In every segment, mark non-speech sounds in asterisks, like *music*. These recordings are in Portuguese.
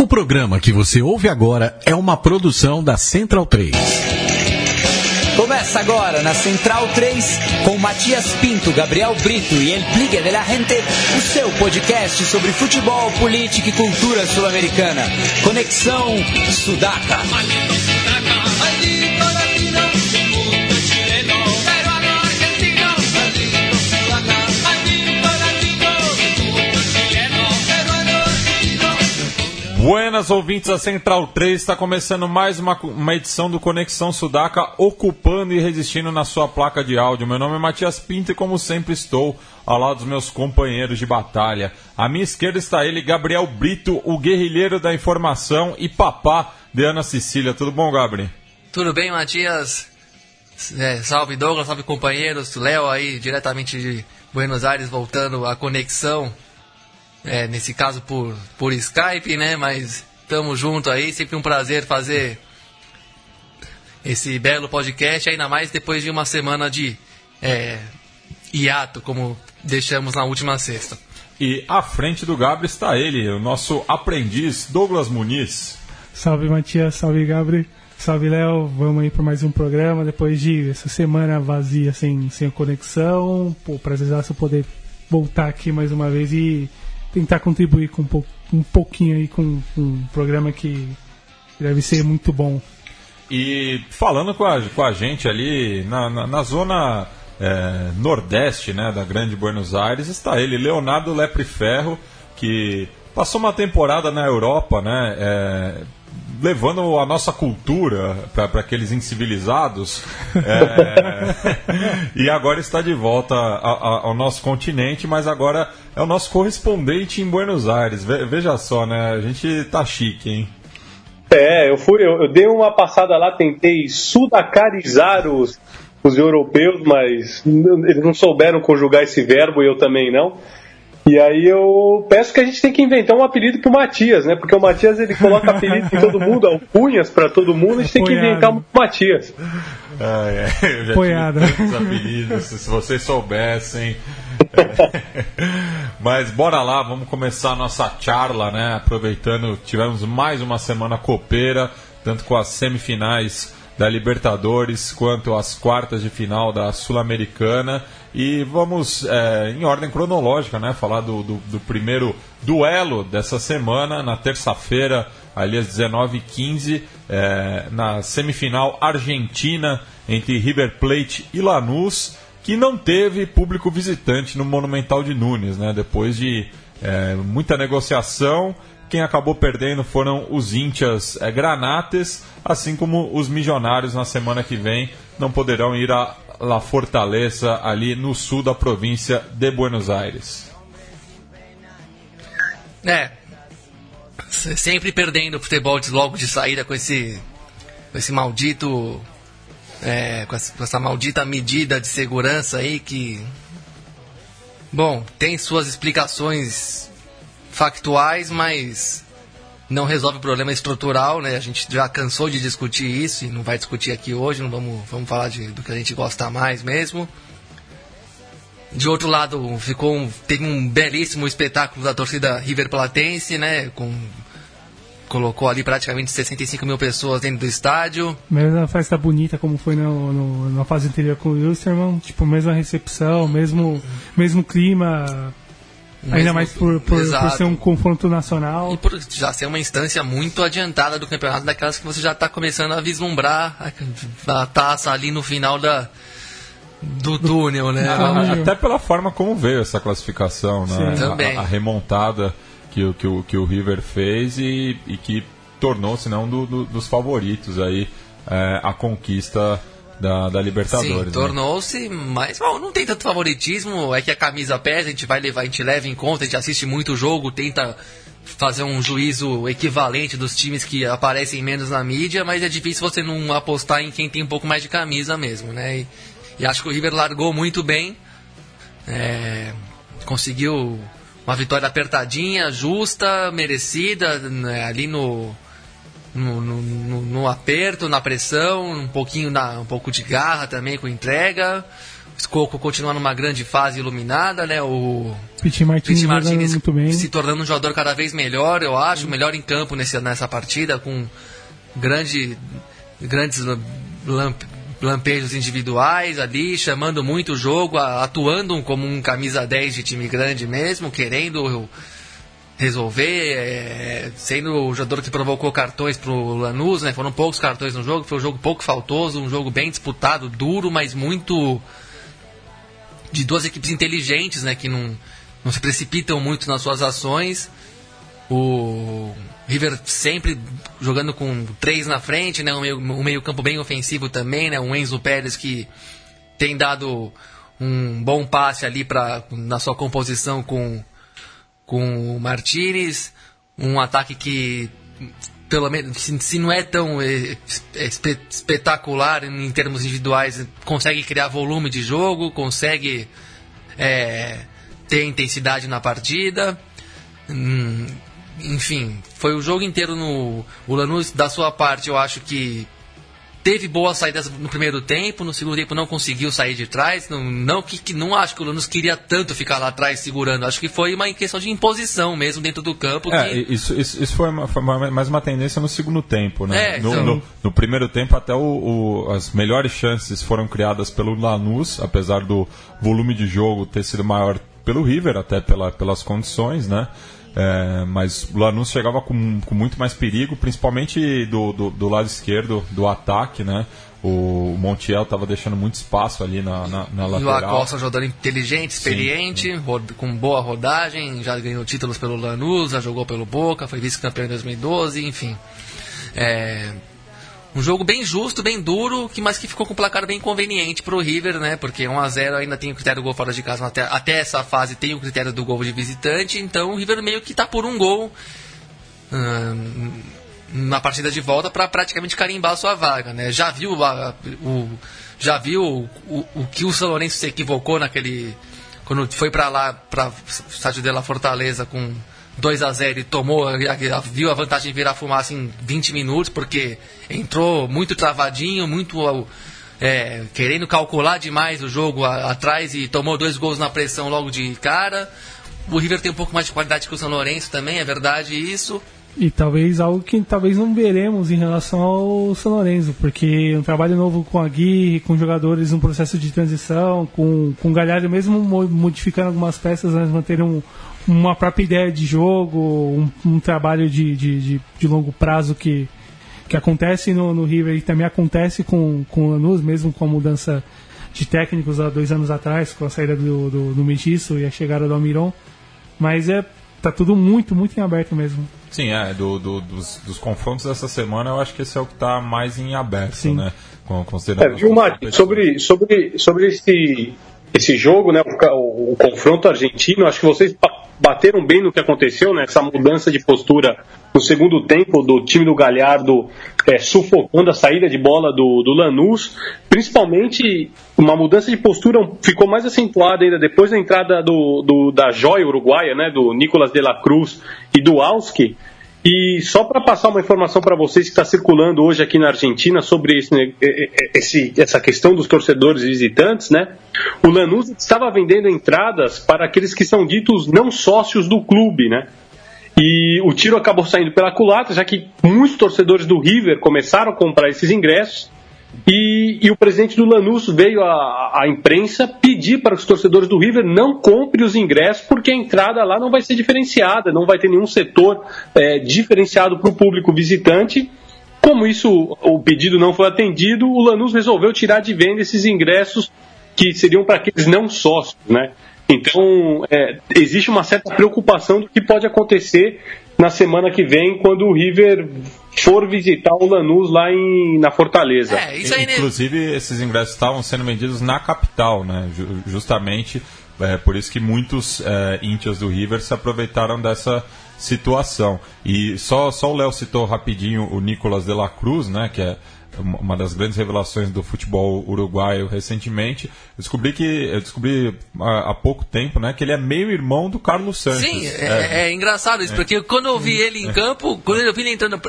O programa que você ouve agora é uma produção da Central 3. Começa agora na Central 3 com Matias Pinto, Gabriel Brito e El Pligue de la Gente, o seu podcast sobre futebol, política e cultura sul-americana. Conexão Sudaca. Buenas ouvintes da Central 3, está começando mais uma, uma edição do Conexão Sudaca, ocupando e resistindo na sua placa de áudio. Meu nome é Matias Pinto e, como sempre, estou ao lado dos meus companheiros de batalha. À minha esquerda está ele, Gabriel Brito, o guerrilheiro da informação e papá de Ana Cecília. Tudo bom, Gabriel? Tudo bem, Matias? É, salve Douglas, salve companheiros. Léo aí, diretamente de Buenos Aires, voltando à conexão é, nesse caso por, por Skype, né? Mas estamos junto aí, sempre um prazer fazer esse belo podcast, ainda mais depois de uma semana de é, hiato, como deixamos na última sexta. E à frente do Gabriel está ele, o nosso aprendiz, Douglas Muniz. Salve Matias, salve Gabriel, salve Léo, vamos aí para mais um programa depois de essa semana vazia sem, sem conexão. Pô, prazerzaço poder voltar aqui mais uma vez e tentar contribuir com um, pou, um pouquinho aí com, com, um programa que deve ser muito bom. E falando com a, com a gente ali na, na, na zona é, nordeste né, da Grande Buenos Aires, está ele, Leonardo Lepre Ferro, que passou uma temporada na Europa, né? É, levando a nossa cultura para aqueles incivilizados é, *laughs* e agora está de volta a, a, ao nosso continente, mas agora é o nosso correspondente em Buenos Aires. Ve, veja só, né? A gente tá chique, hein? É, eu fui, eu, eu dei uma passada lá, tentei sudacarizar os, os europeus, mas eles não souberam conjugar esse verbo e eu também não. E aí eu peço que a gente tem que inventar um apelido pro Matias, né? Porque o Matias ele coloca apelido em todo mundo, alcunhas para todo mundo, a gente tem que inventar um Matias. Ah, é. Eu já Apoiado. tive apelidos, se vocês soubessem. É. *laughs* Mas bora lá, vamos começar a nossa charla, né? Aproveitando, tivemos mais uma semana copeira, tanto com as semifinais da Libertadores quanto as quartas de final da Sul-Americana. E vamos, é, em ordem cronológica, né, falar do, do, do primeiro duelo dessa semana, na terça-feira, ali às 19h15, é, na semifinal argentina entre River Plate e Lanús, que não teve público visitante no Monumental de Nunes, né, depois de é, muita negociação. Quem acabou perdendo foram os Índias é, Granates, assim como os Milionários na semana que vem não poderão ir a La Fortaleza, ali no sul da província de Buenos Aires. É, sempre perdendo o futebol logo de saída com esse, com esse maldito. É, com, essa, com essa maldita medida de segurança aí que. Bom, tem suas explicações factuais, mas não resolve o problema estrutural, né? A gente já cansou de discutir isso e não vai discutir aqui hoje, não vamos, vamos falar de, do que a gente gosta mais mesmo. De outro lado, ficou um, teve um belíssimo espetáculo da torcida River Platense, né? Com, colocou ali praticamente 65 mil pessoas dentro do estádio. Mesma festa bonita como foi no, no, na fase anterior com o Wilstermann, tipo, mesma recepção, mesmo, mesmo clima, Ainda mais por, por, por, ser um confronto nacional. E por já ser uma instância muito adiantada do campeonato, daquelas que você já está começando a vislumbrar a, a, taça ali no final da, do túnel, né? Ah, até pela forma como veio essa classificação, né? A, a, remontada que, o, que, o, que o River fez e, e que tornou-se um do, do, dos favoritos aí é, a conquista da, da Libertadores. Sim, né? tornou-se, mas bom, não tem tanto favoritismo, é que a camisa pesa, a gente vai levar, a gente leva em conta, a gente assiste muito jogo, tenta fazer um juízo equivalente dos times que aparecem menos na mídia, mas é difícil você não apostar em quem tem um pouco mais de camisa mesmo, né? E, e acho que o River largou muito bem, é, conseguiu uma vitória apertadinha, justa, merecida, né, ali no no, no, no, aperto, na pressão, um pouquinho na, um pouco de garra também com entrega. Escoco continua numa grande fase iluminada, né? O Piti Martins, Martins bem. se tornando um jogador cada vez melhor, eu acho, Sim. melhor em campo nesse, nessa partida, com grande, grandes lamp, lampejos individuais ali, chamando muito o jogo, atuando como um camisa 10 de time grande mesmo, querendo resolver, é, sendo o jogador que provocou cartões para o Lanús, né? Foram poucos cartões no jogo, foi um jogo pouco faltoso, um jogo bem disputado, duro, mas muito de duas equipes inteligentes, né? Que não, não se precipitam muito nas suas ações. O River sempre jogando com três na frente, né? Um meio, um meio campo bem ofensivo também, né? Um Enzo Pérez que tem dado um bom passe ali pra, na sua composição com, com o Martinez. Um ataque que, pelo menos, se, não é tão é, é, espetacular em termos individuais, consegue criar volume de jogo, consegue é, ter intensidade na partida. Hum, enfim, foi o jogo inteiro no. O Lanús, da sua parte, eu acho que teve boas saídas no primeiro tempo, no segundo tempo não conseguiu sair de trás. Não, não que, que não acho que o Lanús queria tanto ficar lá atrás segurando. Acho que foi uma questão de imposição mesmo dentro do campo. É, que... isso, isso, isso foi, uma, foi mais uma tendência no segundo tempo, né? É, no, então... no, no, primeiro tempo até o, o, as melhores chances foram criadas pelo Lanús, apesar do volume de jogo ter sido maior pelo River, até pela, pelas condições, né? É, mas o Lanús chegava com, com, muito mais perigo, principalmente do, do, do, lado esquerdo do ataque, né? O Montiel estava deixando muito espaço ali na, na, na lateral. E o Acosta, jogador inteligente, experiente, sim, sim. com boa rodagem, já ganhou títulos pelo Lanús, já jogou pelo Boca, foi vice-campeão em 2012, enfim. É, um jogo bem justo, bem duro, que mas que ficou com um placar bem conveniente para o River, né? Porque 1 a 0 ainda tem o critério do gol fora de casa, até, até essa fase tem o critério do gol de visitante, então o River meio que está por um gol hum, na partida de volta para praticamente carimbar a sua vaga, né? Já viu a, o já viu o, o, o, que o São Lourenço se equivocou naquele quando foi para lá para estádio de La Fortaleza com 2 a 0 e tomou, viu a vantagem virar fumaça em 20 minutos, porque entrou muito travadinho, muito é, querendo calcular demais o jogo a, atrás e tomou dois gols na pressão logo de cara. O River tem um pouco mais de qualidade que o São Lourenço também, é verdade isso. E talvez algo que talvez não veremos em relação ao São Lourenço, porque um trabalho novo com a Gui, com jogadores um processo de transição, com, com o Galhardo mesmo modificando algumas peças, mas manter um, uma própria ideia de jogo, um, um trabalho de, de, de, de, longo prazo que, que acontece no, no River e também acontece com, com o Lanús, mesmo com a mudança de técnicos há dois anos atrás, com a saída do, do, do e a chegada do Almiron. Mas é tá tudo muito, muito em aberto mesmo. Sim, é, do, do, dos, dos, confrontos dessa semana, eu acho que esse é o que está mais em aberto, Sim. né? Considerando é, viu, Mati, sobre, sobre, sobre esse, esse jogo, né, o, o, confronto argentino, acho que vocês bateram bem no que aconteceu, né, essa mudança de postura no segundo tempo do time do Galhardo é, sufocando a saída de bola do, do Lanús, principalmente uma mudança de postura ficou mais acentuada ainda depois da entrada do, do da joia uruguaia, né, do Nicolas de la Cruz e do Alski, e só para passar uma informação para vocês que está circulando hoje aqui na Argentina sobre esse, esse, essa questão dos torcedores visitantes, né? O Lanús estava vendendo entradas para aqueles que são ditos não sócios do clube, né? E o tiro acabou saindo pela culatra, já que muitos torcedores do River começaram a comprar esses ingressos e, e, o presidente do Lanús veio à, à, imprensa pedir para os torcedores do River não compre os ingressos, porque a entrada lá não vai ser diferenciada, não vai ter nenhum setor é, diferenciado para o público visitante. Como isso, o pedido não foi atendido, o Lanús resolveu tirar de venda esses ingressos que seriam para aqueles não sócios, né? Então, é, existe uma certa preocupação do que pode acontecer na semana que vem, quando o River for visitar o Lanús lá em, na Fortaleza. É, isso aí, né? Inclusive, esses ingressos estavam sendo vendidos na capital, né? Justamente é, por isso que muitos é, íntios do River se aproveitaram dessa situação. E só, só o Léo citou rapidinho o Nicolas de la Cruz, né? Que é uma das grandes revelações do futebol uruguaio recentemente. Eu descobri que eu descobri há, há pouco tempo, né, que ele é meio irmão do Carlos Santos. Sim, é, é, é engraçado isso, é. porque quando eu vi ele em é. campo, quando eu vi ele entrando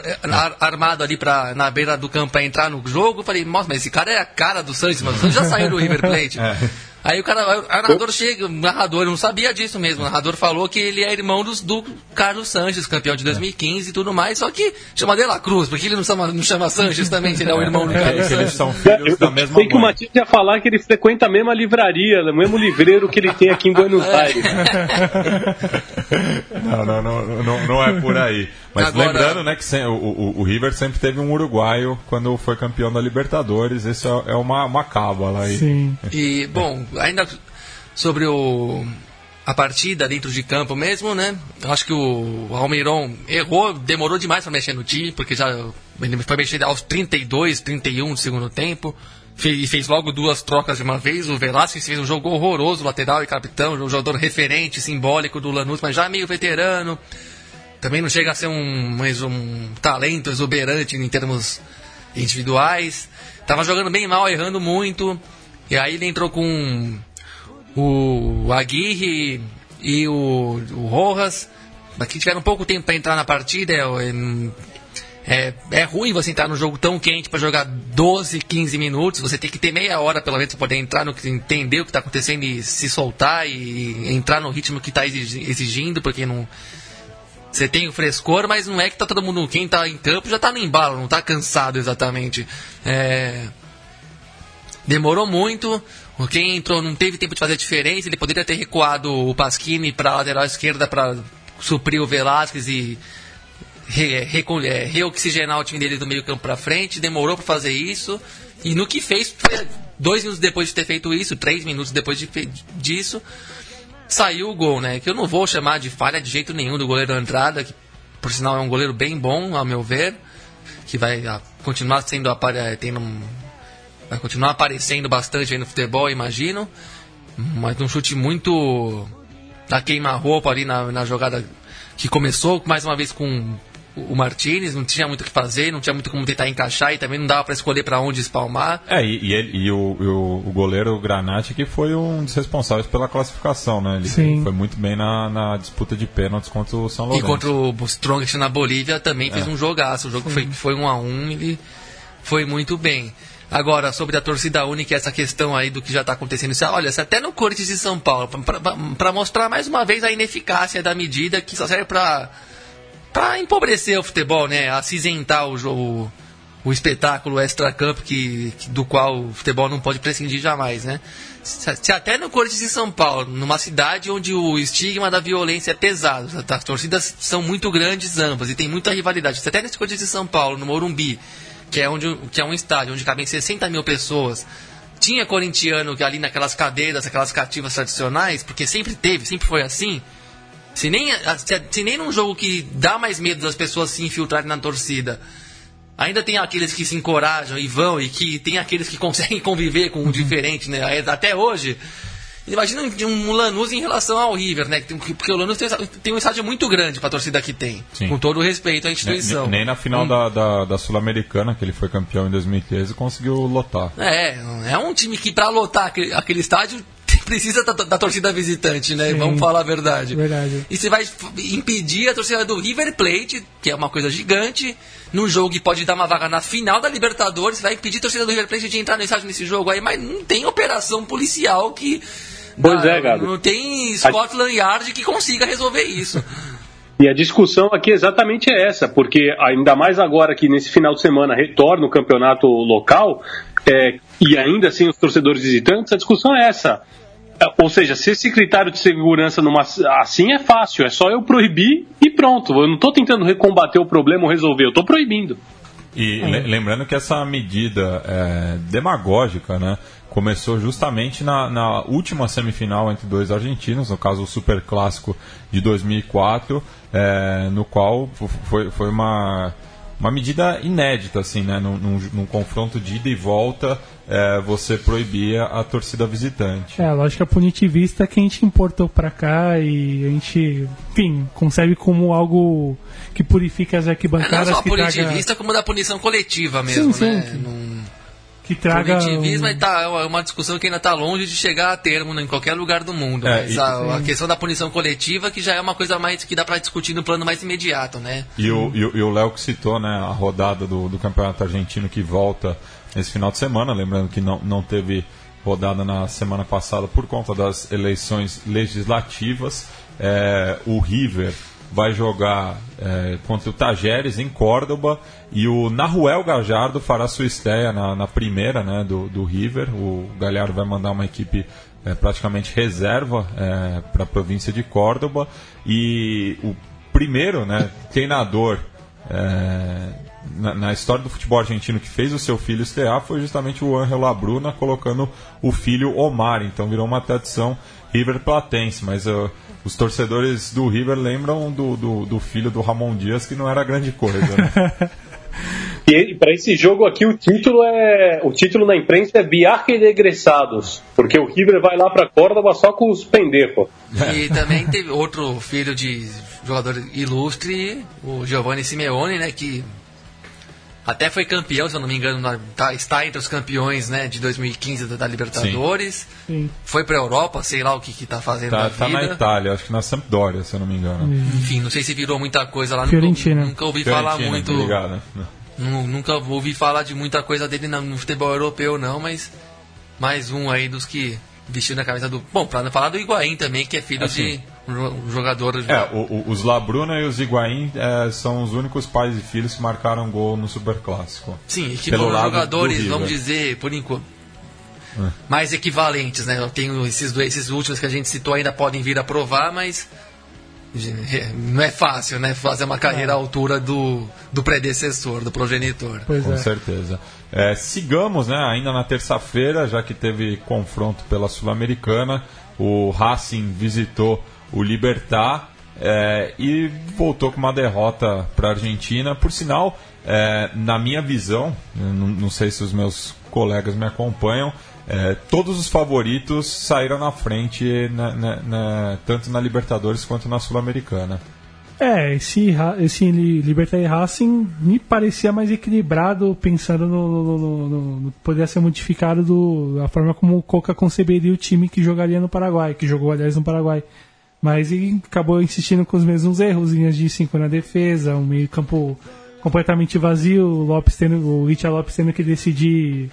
armado ali para na beira do campo para entrar no jogo, eu falei, nossa, mas esse cara é a cara do Santos, mas o Santos já saiu do River Plate. Aí o cara, aí o narrador chega, o narrador não sabia disso mesmo. O narrador falou que ele é irmão dos, do Carlos Sanches, campeão de 2015 e tudo mais, só que chama de la Cruz, porque ele não chama, não chama Sanches também, se ele é o irmão do *laughs* Carlos Eles Sanches. são filhos da mesma Sei que o. Matias ia falar que ele frequenta a mesma livraria, o mesmo livreiro que ele tem aqui em Buenos Aires. *laughs* Não, não, não, não, não é por aí. Mas Agora- lembrando, né, que sem- o, o, o River sempre teve um uruguaio quando foi campeão da Libertadores. Isso é, é uma, uma cábala aí. Sim. E, bom, ainda sobre o, a partida dentro de campo mesmo, né? Eu acho que o Almiron errou, demorou demais para mexer no time, porque já ele foi mexer aos 32, 31 do segundo tempo. E fez logo duas trocas de uma vez. O Velasquez fez um jogo horroroso, lateral e capitão, um jogador referente, simbólico do Lanús, mas já meio veterano. Também não chega a ser um, mais um talento exuberante em termos individuais. Tava jogando bem mal, errando muito. E aí ele entrou com o Aguirre e o, o Rojas. Aqui tiveram pouco tempo para entrar na partida. É, é, é ruim você entrar num jogo tão quente para jogar 12, 15 minutos. Você tem que ter meia hora pelo menos para poder entrar no que entender o que está acontecendo e se soltar e entrar no ritmo que está exigindo, porque não você tem o frescor, mas não é que tá todo mundo, quem tá em campo já tá no embalo, não tá cansado exatamente. É, Demorou muito, quem entrou não teve tempo de fazer diferença, ele poderia ter recuado o Pasquini para lateral esquerda para suprir o Velasquez e re, recol- é, reoxigenar o time dele do meio campo para frente, demorou para fazer isso, e no que fez, dois minutos depois de ter feito isso, três minutos depois de disso, saiu o gol, né? Que eu não vou chamar de falha de jeito nenhum do goleiro Andrada, que por sinal é um goleiro bem bom, ao meu ver, que vai ah, continuar sendo apare- tendo um- vai continuar aparecendo bastante aí no futebol, imagino. Mas num chute muito da queima-roupa ali na, na jogada que começou mais uma vez com o Martinez, não tinha muito o que fazer, não tinha muito como tentar encaixar e também não dava para escolher para onde espalmar. É, e, e, ele- e o, e o, o goleiro Granate que foi um dos responsáveis pela classificação, né? Ele Sim. foi muito bem na, na disputa de pênaltis contra o São E Lourenço. contra o Strongest na Bolívia também fez um jogaço. O jogo foi, foi um a um, ele foi muito bem. Agora, sobre a torcida única, essa questão aí do que já está acontecendo. Isso, olha, isso até no Corinthians e São Paulo, para mostrar mais uma vez a ineficácia da medida que só serve para para empobrecer o futebol, né? Acinzentar o jogo, o espetáculo extra-campo que, que- do qual o futebol não pode prescindir jamais, né? Se, se até no Corinthians e São Paulo, numa cidade onde o estigma da violência é pesado, as torcidas são muito grandes ambas e tem muita rivalidade. Se até nesse Corinthians e São Paulo, no Morumbi, que é, onde, que é um estádio onde cabem 60 mil pessoas, tinha corintiano ali naquelas cadeiras, aquelas cativas tradicionais, porque sempre teve, sempre foi assim. Se nem, se, se nem num jogo que dá mais medo das pessoas se infiltrarem na torcida, ainda tem aqueles que se encorajam e vão, e que tem aqueles que *laughs* conseguem conviver com o diferente, né? Aí, Até hoje. Imagina um, um Lanús em relação ao River, né? Porque o Lanús tem, um estádio muito grande para a torcida que tem. Sim. Com todo o respeito à instituição. ne- Nem na final Hum. da, da, da Sul-Americana, que ele foi campeão em 2013, conseguiu lotar. É, é um time que para lotar aquele, aquele estádio precisa da, da torcida visitante, né? Sim. Vamos falar a verdade. Verdade. E você vai impedir a torcida do River Plate, que é uma coisa gigante, num jogo que pode dar uma vaga na final da Libertadores, você vai impedir a torcida do River Plate de entrar no estádio nesse jogo aí, mas não tem operação policial que. Pois dá- é, Gabi. Não tem Scotland Yard que consiga resolver isso. *laughs* E a discussão aqui exatamente é essa, porque ainda mais agora que nesse final de semana retorna o campeonato local, é, e ainda assim os torcedores visitantes, a discussão é essa. É, Ou seja, se esse critério de segurança numa, assim é fácil, é só eu proibir e pronto. Eu não estou tentando recombater o problema ou resolver, eu estou proibindo. E le- lembrando que essa medida é, demagógica, né, começou justamente na, na última semifinal entre dois argentinos, no caso o Super Clássico de 2004, é, no qual foi, foi uma, uma medida inédita, assim, né, num, num, num confronto de ida e volta, é, você proibia a torcida visitante. É, a lógica punitivista que a gente importou pra cá e a gente, enfim, concebe como algo que purifica as Não arquibancadas, só que traga, punitivista, como da punição coletiva mesmo, sim, né? que- Não- que traga Punitivismo um- é tá- é uma discussão que ainda está longe de chegar a termo né, em qualquer lugar do mundo. É, mas e- a, a questão da punição coletiva que já é uma coisa mais que dá para discutir no plano mais imediato, né? E o e e Léo que citou né, a rodada do, do Campeonato Argentino que volta nesse final de semana, lembrando que não, não teve rodada na semana passada por conta das eleições legislativas. É, o River vai jogar é, contra o Tajeres em Córdoba e o Naruel Gajardo fará sua estreia na, na primeira né, do, do River. O Galhardo vai mandar uma equipe é, praticamente reserva é, para a província de Córdoba e o primeiro né, treinador é, na, na, história do futebol argentino que fez o seu filho estrear foi justamente o Angel Labruna colocando o filho Omar, então virou uma tradição River Platense, mas uh, os torcedores do River lembram do, do, do, filho do Ramon Dias, que não era grande coisa. Né? *laughs* e para esse jogo aqui o título é o título na imprensa é Viaje de Egressados, porque o River vai lá para Córdoba só com os pendejos. E também *laughs* teve outro filho de jogador ilustre, o Giovanni Simeone, né, que até foi campeão, se eu não me engano, tá, está entre os campeões né, de 2015 da, da Libertadores. Sim. Sim. Foi para a Europa, sei lá o que está fazendo tá, na tá vida. na Itália, acho que na Sampdoria, se eu não me engano. Enfim, não sei se virou muita coisa lá. Fiorentina. Nunca, nunca ouvi Fiorentina, falar muito. Ligado, Nunca ouvi falar de muita coisa dele no futebol europeu, não, mas mais um aí dos que vestiu na camisa do. Bom, para não falar do Higuaín também, que é filho assim, de um jogador. É, o, o, os Labruna e os Higuaín é, são os únicos pais e filhos que marcaram gol no Superclássico. Sim, que foram jogadores, vamos dizer, por enquanto. É. Mais equivalentes, né? Eu tenho esses, dois, esses últimos que a gente citou ainda podem vir a provar, mas não é fácil, né? Fazer uma carreira à altura do, do predecessor, do progenitor. Pois Com é. certeza. É, sigamos, né? Ainda na terça-feira, já que teve confronto pela Sul-Americana, o Racing visitou o Libertar é, e voltou com uma derrota para a Argentina. Por sinal, é, na minha visão, não, sei se os meus colegas me acompanham, é, todos os favoritos saíram na frente, na, na, na, tanto na Libertadores quanto na Sul-Americana. É, esse, esse Libertar e Racing me parecia mais equilibrado, pensando no, no, no, no poderia ser modificado do, da forma como o Coca conceberia o time que jogaria no Paraguai, que jogou aliás no Paraguai. Mas ele acabou insistindo com os mesmos erros, linhas de 5 na defesa, um meio campo completamente vazio, o Lopes tendo, o Litia Lopes tendo que decidir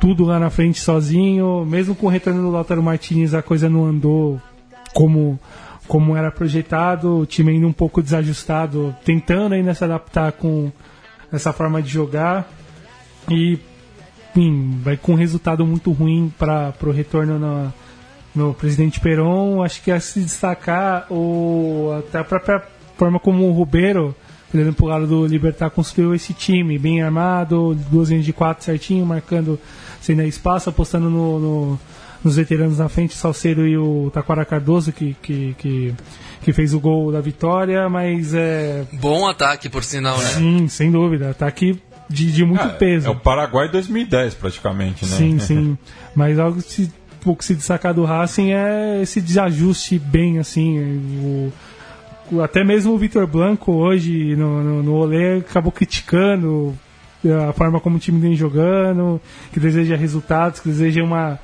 tudo lá na frente sozinho, mesmo com o retorno do Lautaro Martinez a coisa não andou como como era projetado, o time ainda um pouco desajustado, tentando ainda se adaptar com essa forma de jogar. E enfim, vai com um resultado muito ruim para o retorno na, no presidente Peron, acho que a se destacar o, até a própria forma como o Ribeiro, olhando para o lado do Libertar, construiu esse time bem armado, duas linhas de quatro certinho, marcando sem dar espaço, apostando no, no, nos veteranos na frente, Salceiro e o Taquara Cardoso, que, que, que, que, fez o gol da vitória, mas é... Bom ataque, por sinal, né? Sim, sem dúvida, ataque de, de muito é, peso. É o Paraguai 2010, praticamente, né? Sim, sim, *laughs* mas algo se pouco se destacar do Racing é esse desajuste bem assim. O, o até mesmo o Vitor Blanco hoje no, no, no Olé acabou criticando a forma como o time vem jogando, que deseja resultados, que deseja uma,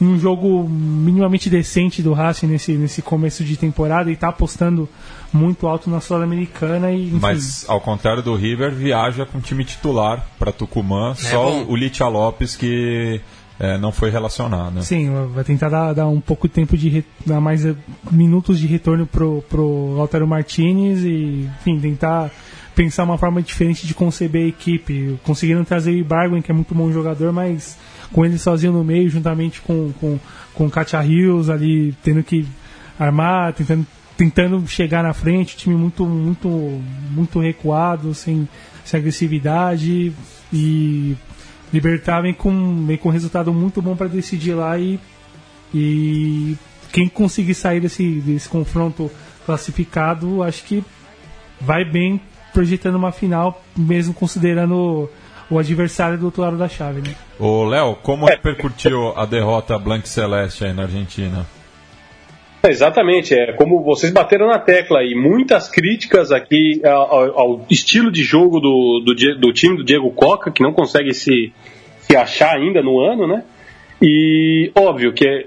um jogo minimamente decente do Racing nesse, nesse começo de temporada e está apostando muito alto na Sul-Americana. e Mas, ao contrário do River, viaja com time titular para Tucumã, é só bom. o Litia Lopes que é, não foi relacionado. Sim, vai tentar dar, dar um pouco de tempo de dar mais eh, minutos de retorno pro, pro Lautaro Martinez e, enfim, tentar pensar uma forma diferente de conceber a equipe. Conseguiram trazer o Ibarguen, que é muito bom jogador, mas com ele sozinho no meio, juntamente com, com, com Katia Rios ali, tendo que armar, tentando, tentando chegar na frente, time muito, muito, muito recuado, sem, sem agressividade e Libertar vem com, vem com um resultado muito bom para decidir lá e, e quem conseguir sair desse, desse confronto classificado, acho que vai bem projetando uma final, mesmo considerando o adversário do outro lado da chave. Né? Ô, Léo, como repercutiu a derrota Blanc Celeste aí na Argentina? *laughs* Exatamente, é como vocês bateram na tecla e muitas críticas aqui ao, ao estilo de jogo do, do, do, time do Diego Coca, que não consegue se, se achar ainda no ano, né? E óbvio que é,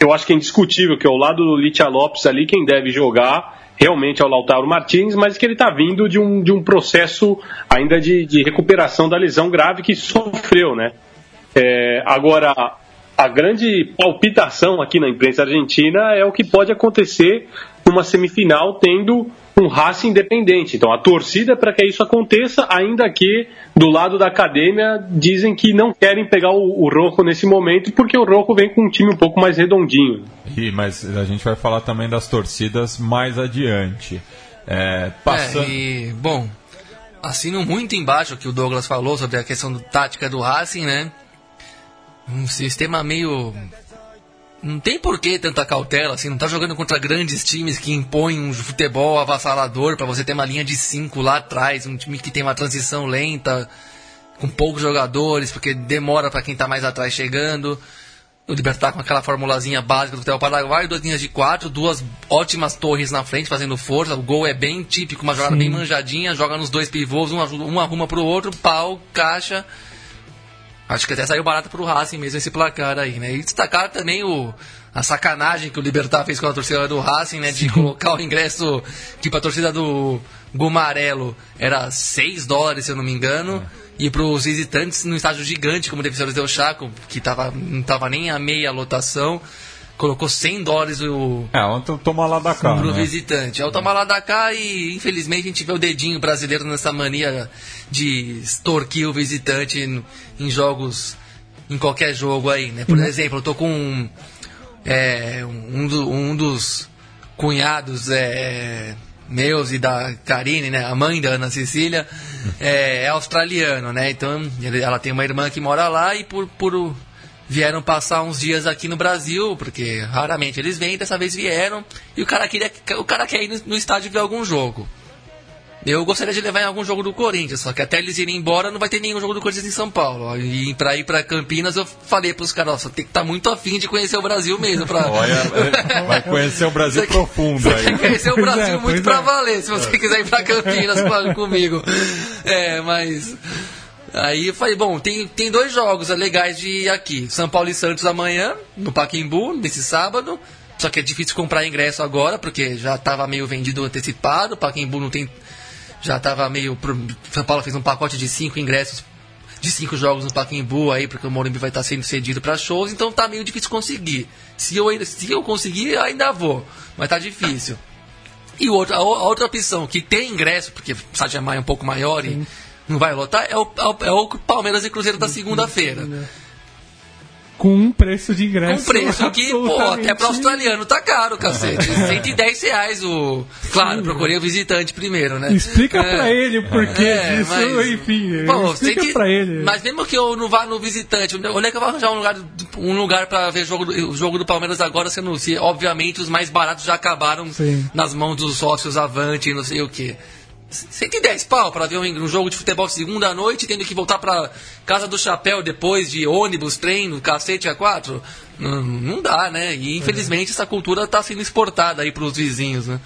eu acho que é indiscutível que ao lado do Litia Lopes ali, quem deve jogar realmente é o Lautaro Martins, mas que ele está vindo de um, de um processo ainda de, de recuperação da lesão grave que sofreu, né? É, agora, a grande palpitação aqui na imprensa argentina é o que pode acontecer numa semifinal tendo um Racing independente. Então a torcida é para que isso aconteça, ainda que do lado da academia dizem que não querem pegar o, o Rojo nesse momento, porque o Rojo vem com um time um pouco mais redondinho. E, mas a gente vai falar também das torcidas mais adiante. É, passando... É, e, bom, assino muito embaixo o que o Douglas falou sobre a questão do tática do Racing, né? Um sistema meio não tem por que tanta cautela, assim, não tá jogando contra grandes times que impõem um futebol avassalador para você ter uma linha de cinco lá atrás, um time que tem uma transição lenta, com poucos jogadores, porque demora para quem tá mais atrás chegando. O Libertar com aquela formulazinha básica do futebol paraguaio, duas linhas de quatro, duas ótimas torres na frente fazendo força. O gol é bem típico, uma jogada Sim. bem manjadinha, joga nos dois pivôs, um, um arruma pro outro, pau, caixa Acho que até saiu barato pro Racing mesmo esse placar aí, né? E destacar também o, a sacanagem que o Libertar fez com a torcida do Racing, né? De colocar o ingresso, tipo, a torcida do Gumarelo era 6 dólares, se eu não me engano. É. E para os visitantes no estádio gigante, como o Defensores del Chaco, que tava, não tava nem a meia lotação, colocou 100 dólares o. É, ontem toma lá da cá. Pro né? visitante. É o toma lá da cá e infelizmente a gente vê o dedinho brasileiro nessa mania de extorquir o visitante em, em jogos. em qualquer jogo aí, né? Por uhum. exemplo, eu tô com é, um, do, um dos cunhados é, meus e da Karine, né? A mãe da Ana Cecília é, é australiano, né? Então ela tem uma irmã que mora lá e por, por vieram passar uns dias aqui no Brasil, porque raramente eles vêm, dessa vez vieram, e o cara queria o cara quer ir no, estádio ver algum jogo. Eu gostaria de levar em algum jogo do Corinthians, só que até eles irem embora não vai ter nenhum jogo do Corinthians em São Paulo. E pra ir pra Campinas eu falei pros caras, nossa, tem que estar tá muito afim de conhecer o Brasil mesmo. Pra... Olha, vai conhecer o Brasil você profundo aí. Vai conhecer o Brasil é, muito pra é. valer, se você é. quiser ir pra Campinas comigo. É, mas. Aí eu falei, bom, tem, tem dois jogos legais de aqui. São Paulo e Santos amanhã, no Paquimbu, nesse sábado. Só que é difícil comprar ingresso agora, porque já estava meio vendido antecipado. O Paquimbu não tem. Já estava meio. São Paulo fez um pacote de cinco ingressos de cinco jogos no Paquimbu aí, porque o Morumbi vai estar sendo cedido para shows, então tá meio difícil conseguir. Se eu, se eu conseguir, ainda vou, mas tá difícil. E outra, a outra opção, que tem ingresso, porque o Sádio é um pouco maior e não vai lotar, é o, é o Palmeiras e Cruzeiro da segunda-feira. Com um preço de ingresso. Com um preço que, pô, até para australiano tá caro, cacete. *laughs* 110 reais o. Claro, Sim, procurei o visitante primeiro, né? Explica é, pra ele o porquê é, disso, mas, enfim. Pô, explica que, pra ele. Mas mesmo que eu não vá no visitante, onde é que eu vou arranjar um lugar, um lugar pra ver jogo, o jogo do Palmeiras agora, sendo se, obviamente, os mais baratos já acabaram Sim. nas mãos dos sócios avante, não sei o que. 110 pau para ver um, jogo de futebol segunda noite, tendo que voltar para Casa do Chapéu depois de ônibus, trem, cacete a quatro. Não, não dá, né? E infelizmente essa cultura está sendo exportada aí para os vizinhos, né?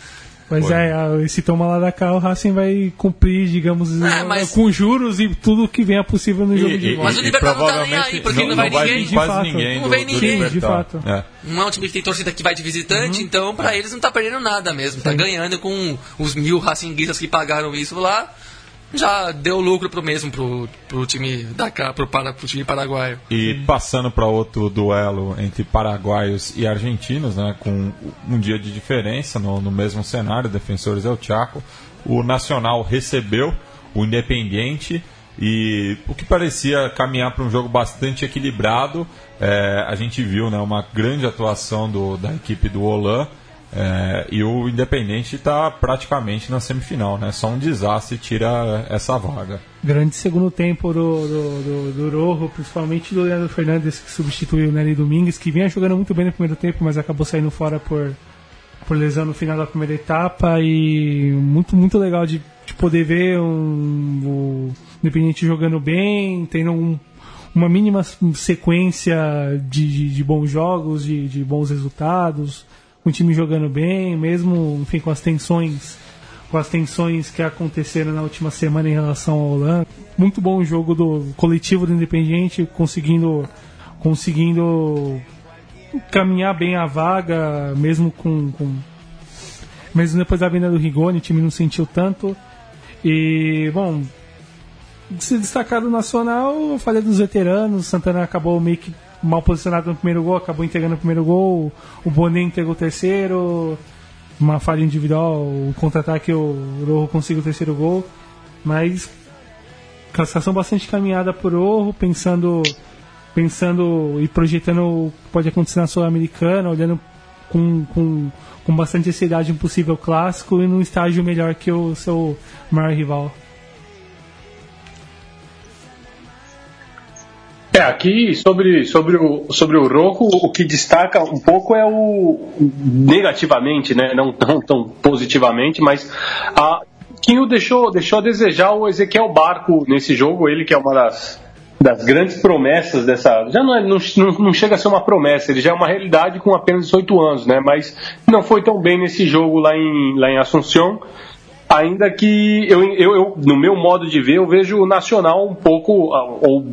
Mas é, esse toma lá da cá, o Racing vai cumprir, digamos, é, mas... com juros e tudo que venha possível no e, jogo de volta. Mas o Libertador não tá nem aí, porque não, não vai, vai ninguém. Quase ninguém não vem ninguém. de fato. É. Não é um time que tem torcida que vai de visitante, uhum. então para eles não tá perdendo nada mesmo. Tá Sim. Tá ganhando com os mil racinguistas que pagaram isso lá já deu lucro pro mesmo pro, pro time da cá, pro, para, pro time paraguaio. E passando para outro duelo entre paraguaios e argentinos, né, com um dia de diferença no, no mesmo cenário, Defensores El Chaco, o Nacional recebeu o Independiente e o que parecia caminhar para um jogo bastante equilibrado, é, a gente viu né, uma grande atuação do, da equipe do Olan é, e o Independente está praticamente na semifinal, né? Só um desastre tira essa vaga. Grande segundo tempo do, do, do, do Rojo, principalmente do Leandro Fernandes, que substituiu o Nery Domingues, que vinha jogando muito bem no primeiro tempo, mas acabou saindo fora por, por lesão no final da primeira etapa. E muito, muito legal de, de poder ver um, o Independente jogando bem, tendo um, uma mínima sequência de, de, de bons jogos, de, de bons resultados o time jogando bem, mesmo enfim, com as tensões com as tensões que aconteceram na última semana em relação ao Holanda. Muito bom o jogo do coletivo do Independiente, conseguindo conseguindo caminhar bem a vaga, mesmo com, com mesmo depois da vinda do Rigoni, o time não sentiu tanto. E, bom, se destacar do Nacional, falha dos veteranos, Santana acabou meio que mal posicionado no primeiro gol, acabou entregando o primeiro gol, o Bonet entregou o terceiro, uma falha individual, o contra-ataque o Rojo conseguiu o terceiro gol, mas classificação bastante caminhada por Rojo, pensando pensando e projetando o que pode acontecer na Sul-Americana, olhando com, com, com bastante ansiedade um possível clássico e num estágio melhor que o seu maior rival. É, aqui sobre, sobre, o, sobre o Roco, o que destaca um pouco é o negativamente, né? não tão, tão positivamente, mas a, quem o deixou, deixou a desejar o Ezequiel Barco nesse jogo, ele que é uma das, das grandes promessas dessa. Já não, é, não, não, chega a ser uma promessa, ele já é uma realidade com apenas 18 anos, né? Mas não foi tão bem nesse jogo lá em, lá em Assunção. Ainda que eu, eu, eu, no meu modo de ver, eu vejo o Nacional um pouco, ou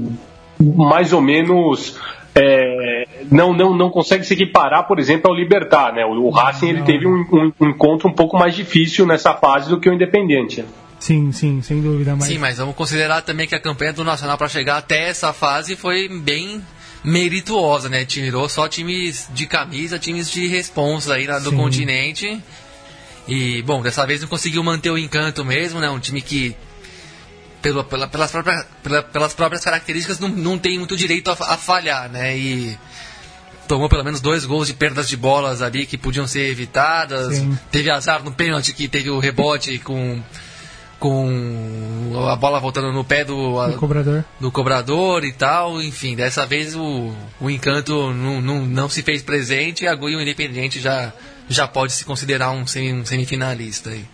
mais ou menos é, não, não, não consegue se equiparar, por exemplo, ao Libertar. Né? O, o Racing ele teve um, um, um, encontro um pouco mais difícil nessa fase do que o Independente. Sim, sim, sem dúvida. Mas... Sim, mas vamos considerar também que a campanha do Nacional para chegar até essa fase foi bem merituosa, né? Tirou só times de camisa, times de responsa aí na, do continente. E, bom, dessa vez não conseguiu manter o encanto mesmo, né? Um time que pelo, pela, pelas, próprias, pela, pelas próprias características, não, não tem muito direito a, a, falhar, né? E tomou pelo menos dois gols de perdas de bolas ali que podiam ser evitadas. Sim. Teve azar no pênalti que teve o rebote com com a bola voltando no pé do, a, cobrador. do cobrador e tal. Enfim, dessa vez o, o encanto não, não, não se fez presente e a Gui, o Independente já, já pode se considerar um, um semifinalista aí.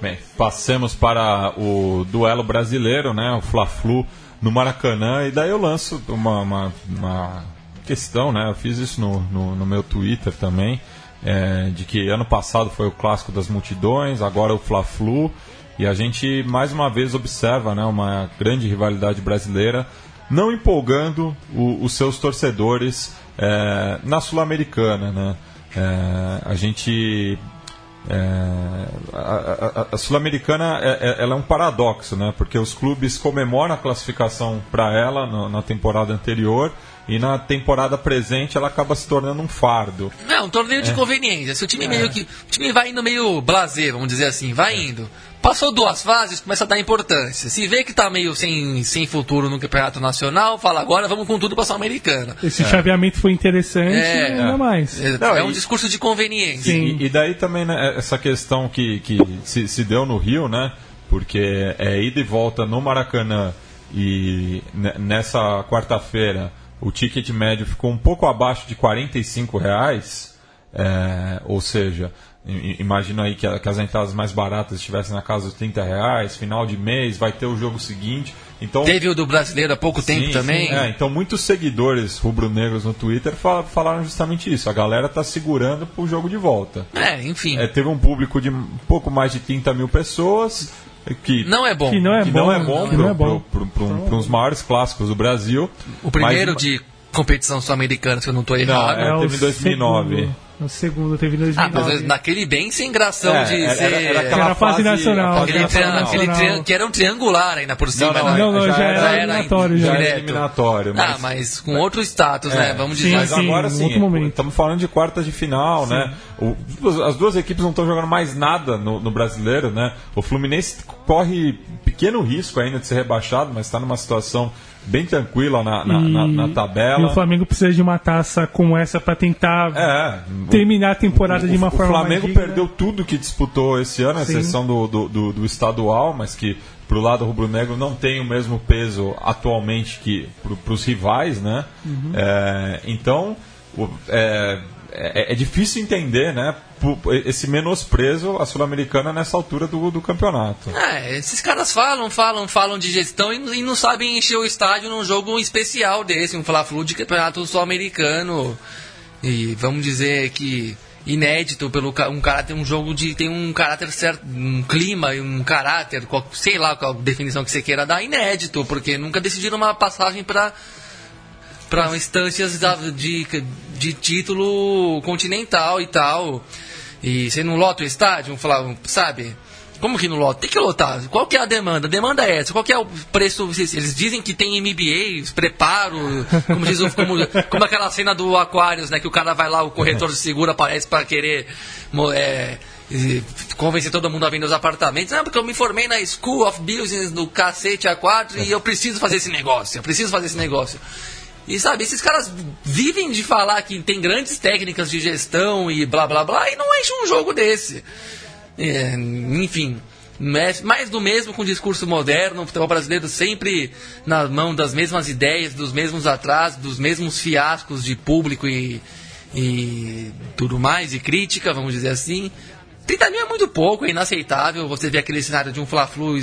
Bem, passemos para o duelo brasileiro, né? O Fla-Flu no Maracanã. E daí eu lanço uma, uma, uma questão, né? Eu fiz isso no, no, no meu Twitter também. É, de que ano passado foi o clássico das multidões, agora o Fla-Flu. E a gente mais uma vez observa né, uma grande rivalidade brasileira, não empolgando o, os seus torcedores é, na Sul-Americana. Né? É, a gente é, a, a, a Sul-Americana é, é, ela é um paradoxo, né? Porque os clubes comemoram a classificação para ela no, na temporada anterior e na temporada presente ela acaba se tornando um fardo. Não, um torneio de é. conveniência. Se o time meio que o time vai indo meio blazer, vamos dizer assim, vai indo. Passou duas fases, começa a dar importância. Se vê que está meio sem, sem futuro no campeonato nacional, fala agora vamos com tudo para a Sul-Americana. Esse é. chaveamento foi interessante, é, ainda mais. É, Não, é um e, discurso de conveniência. E, e, daí também né, essa questão que, que se, se deu no Rio, né? Porque é ida e volta no Maracanã e nessa quarta-feira o ticket médio ficou um pouco abaixo de 45 reais, é, ou seja, Imagina aí que, as entradas mais baratas estivessem na casa dos 30 reais, final de mês, vai ter o jogo seguinte. Então, Teve o do brasileiro há pouco sim, tempo também. Sim, é, então, muitos seguidores rubro-negros no Twitter falaram justamente isso. A galera está segurando para o jogo de volta. É, enfim. É, teve um público de um pouco mais de 30 mil pessoas. Que não é bom. Que não é que bom. Não é bom para é os maiores clássicos do Brasil. O primeiro mas, de competição sul-americana, se eu não estou errado. Não, é, teve em 2009. Segundo. No segundo teve em 2009. Ah, naquele bem sem gração é, de era, ser. Era, era aquela fase, fase nacional. Aquele, nacional. aquele triângulo, que era um triangular ainda por cima. Não, não, não, já, já, era, já, era, eliminatório. Já, já era eliminatório. Mas... Ah, mas com outro status, né? é, né? Vamos dizer. Sim, mas agora sim, estamos falando de quartas de final, sim. né? O, as duas equipes não estão jogando mais nada no, no brasileiro, né? O Fluminense corre pequeno risco ainda de ser rebaixado, mas está numa situação bem tranquila na, na, e, na, na, tabela. E o Flamengo precisa de uma taça como essa para tentar é, terminar a temporada o, de uma o, forma O Flamengo perdeu tudo que disputou esse ano, a exceção do, do, do, do estadual, mas que para o lado rubro-negro não tem o mesmo peso atualmente que para os rivais, né? Uhum. É, então, é, é, é, difícil entender, né? Esse menosprezo à Sul-Americana nessa altura do, do campeonato. É, esses caras falam, falam, falam de gestão e, e não sabem encher o estádio num jogo especial desse, um Fla-Flu de campeonato sul-americano. E vamos dizer que inédito pelo um caráter um jogo de tem um caráter certo um clima e um caráter sei lá qual definição que você queira dar inédito porque nunca decidiram uma passagem para para instâncias de, de título continental e tal. E você não lota o estádio, falar, sabe? Como que não lota? Tem que lotar. Qual que é a demanda? A demanda é essa. Qual que é o preço? Eles dizem que tem MBA, preparo, como diz como, como aquela cena do Aquarius, né? Que o cara vai lá, o corretor *laughs* de seguro aparece para querer é, convencer todo mundo a vender os apartamentos. Não, porque eu me formei na School of Business no cacete A4 e eu preciso fazer esse negócio. Eu preciso fazer esse negócio. E sabe, esses caras vivem de falar que tem grandes técnicas de gestão e blá blá blá e não enche um jogo desse. É, enfim, mais do mesmo com o discurso moderno, o futebol brasileiro sempre na mão das mesmas ideias, dos mesmos atrasos, dos mesmos fiascos de público e, e tudo mais, e crítica, vamos dizer assim. 30 mil é muito pouco, é inaceitável. Você vê aquele cenário de um Fla-Flu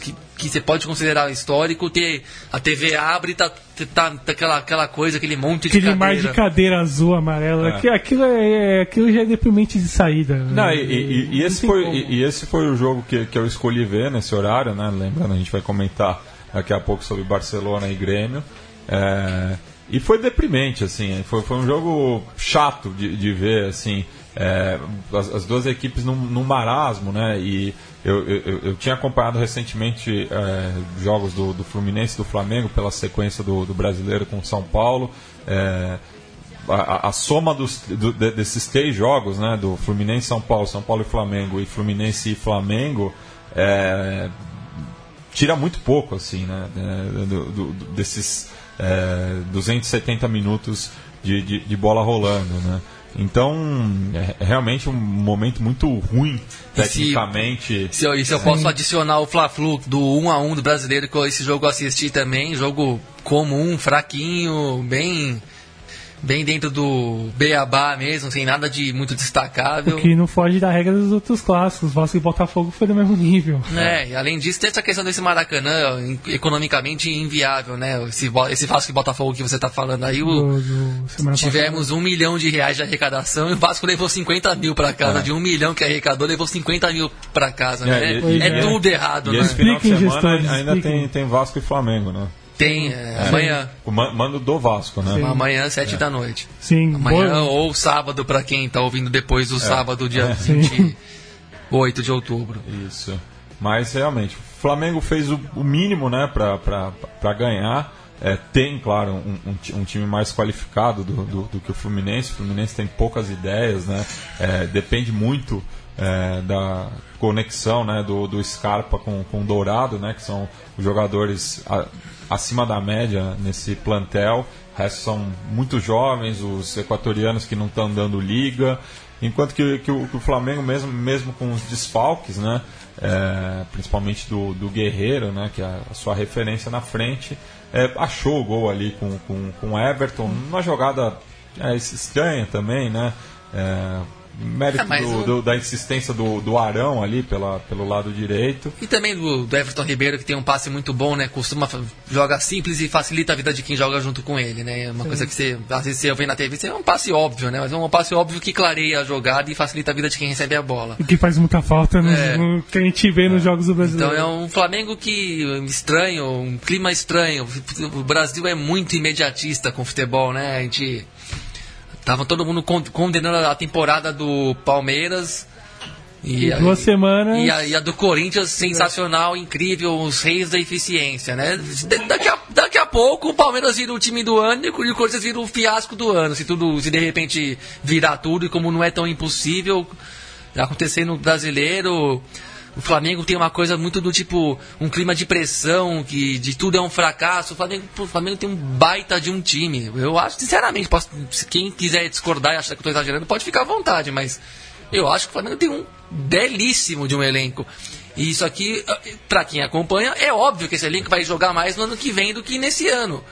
que, que você pode considerar histórico, ter a TV abre e tá, tá, tá, aquela, aquela coisa, aquele monte aquele de cadeira. Aquele mar de cadeira azul, amarela. É. Aquilo, é, é, aquilo já é deprimente de saída. Não, né? e, e, e, esse foi, e, e, esse foi o jogo que, que eu escolhi ver nesse horário, né? Lembrando, a gente vai comentar daqui a pouco sobre Barcelona e Grêmio. É, e foi deprimente, assim. Foi, foi um jogo chato de, de ver, assim é, as, as, duas equipes num, num, marasmo, né? E eu, eu, eu tinha acompanhado recentemente é, jogos do, do Fluminense e do Flamengo pela sequência do, do brasileiro com São Paulo. É, a, a, soma dos, do, desses três jogos, né? Do Fluminense, São Paulo, São Paulo e Flamengo e Fluminense e Flamengo, é, tira muito pouco, assim, né? É, do, desses 270 é, minutos de, de, de bola rolando, né? Então, é realmente um momento muito ruim, tecnicamente. E se, se, eu, se eu posso adicionar o Fla-Flu do 1 a 1 do brasileiro, que esse jogo eu assisti também, jogo comum, fraquinho, bem bem dentro do beabá mesmo, sem nada de muito destacável. O que não foge da regra dos outros clássicos. Vasco e Botafogo foi do mesmo nível. É, e além disso, tem essa questão desse Maracanã, economicamente inviável, né? Esse, esse Vasco e Botafogo que você está falando aí, o, do, do tivemos passada. um milhão de reais de arrecadação e o Vasco levou 50 mil para casa. É. De um milhão que arrecadou, levou 50 mil para casa. É, né? E, é, é, tudo errado, e né? esse final de semana ainda tem, tem Vasco e Flamengo, né? Tem, é, é. amanhã. O mando do Vasco, né? Sim. Amanhã, sete é. da noite. Sim. Amanhã boa. ou sábado, para quem está ouvindo depois do é. sábado, dia é. 28 de outubro. Isso. Mas realmente, o Flamengo fez o, o mínimo né, para ganhar. É, tem, claro, um, um, um, time mais qualificado do, do, do, que o Fluminense. O Fluminense tem poucas ideias, né? É, depende muito é, da conexão né, do, do Scarpa com, com o Dourado, né? Que são os jogadores acima da média nesse plantel. O resto são muito jovens, os equatorianos que não estão dando liga. Enquanto que, que, o, que, o, Flamengo, mesmo, mesmo com os desfalques, né, é, principalmente do, do Guerreiro, né, que é a sua referência na frente, é, achou o gol ali com, com, com Everton, uma jogada é, estranha também, né? É, mérito é, do, do, da insistência do, do Arão ali pela, pelo lado direito. E também do, do, Everton Ribeiro, que tem um passe muito bom, né? Costuma jogar simples e facilita a vida de quem joga junto com ele, né? É uma Sim. coisa que você, às vezes você vê na TV, é um passe óbvio, né? Mas é um passe óbvio que clareia a jogada e facilita a vida de quem recebe a bola. E que faz muita falta no, é. no que a gente vê nos jogos do Brasil. Então é um Flamengo que estranho, um clima estranho. O Brasil é muito imediatista com o futebol, né? A gente Tava todo mundo condenando a temporada do Palmeiras. E, e duas semanas. E a, e a, do Corinthians, sensacional, incrível, os reis da eficiência, né? Daqui a, daqui a pouco o Palmeiras vira o time do ano e o Corinthians vira o fiasco do ano. Se tudo, se de repente virar tudo, e como não é tão impossível acontecer no brasileiro, o Flamengo tem uma coisa muito do tipo um clima de pressão, que de tudo é um fracasso. O Flamengo, o Flamengo tem um baita de um time. Eu acho, sinceramente, posso, quem quiser discordar e achar que eu estou exagerando, pode ficar à vontade, mas eu acho que o Flamengo tem um belíssimo de um elenco. E isso aqui, para quem acompanha, é óbvio que esse elenco vai jogar mais no ano que vem do que nesse ano.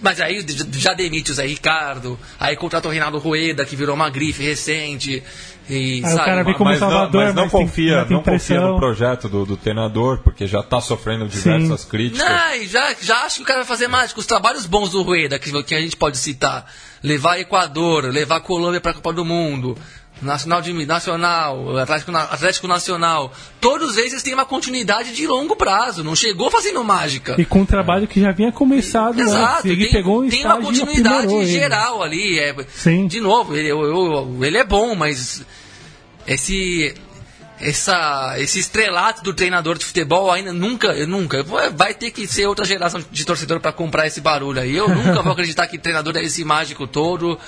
Mas aí já demite o Zé Ricardo, aí contrata o Reinaldo Rueda, que virou uma grife recente. E, Aí sabe, o cara vem como mas Salvador, não, mas não mas confia, tem, não confia no projeto do, do treinador, porque já está sofrendo diversas Sim. críticas. Não, já, já acho que o cara vai fazer mágica. Os trabalhos bons do Rueda, que, que a gente pode citar, levar Equador, levar Colômbia para a Copa do Mundo, Nacional de Nacional, Atlético, Atlético Nacional, todos esses têm uma continuidade de longo prazo, não chegou fazendo mágica. E com um trabalho que já vinha começado e, Exato, ele tem, pegou um tem uma continuidade geral ali. É, Sim. De novo, ele, eu, eu, ele é bom, mas esse essa, esse estrelato do treinador de futebol ainda nunca, nunca. Vai ter que ser outra geração de torcedor para comprar esse barulho aí. Eu nunca vou acreditar que treinador é esse mágico todo.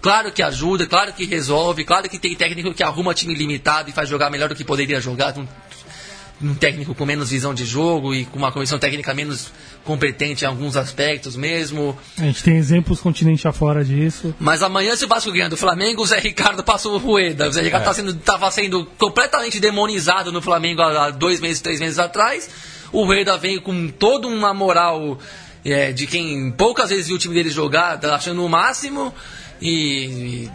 Claro que ajuda, claro que resolve, claro que tem técnico que arruma time limitado e faz jogar melhor do que poderia jogar um técnico com menos visão de jogo e com uma comissão técnica menos competente em alguns aspectos mesmo. A gente tem exemplos continente afora disso. Mas amanhã, se o Vasco ganhar do Flamengo, o Zé Ricardo passou o Rueda. O Zé Ricardo estava é. sendo, sendo completamente demonizado no Flamengo há dois meses, três meses atrás. O Rueda veio com toda uma moral é, de quem poucas vezes viu o time dele jogar, tá achando o máximo. E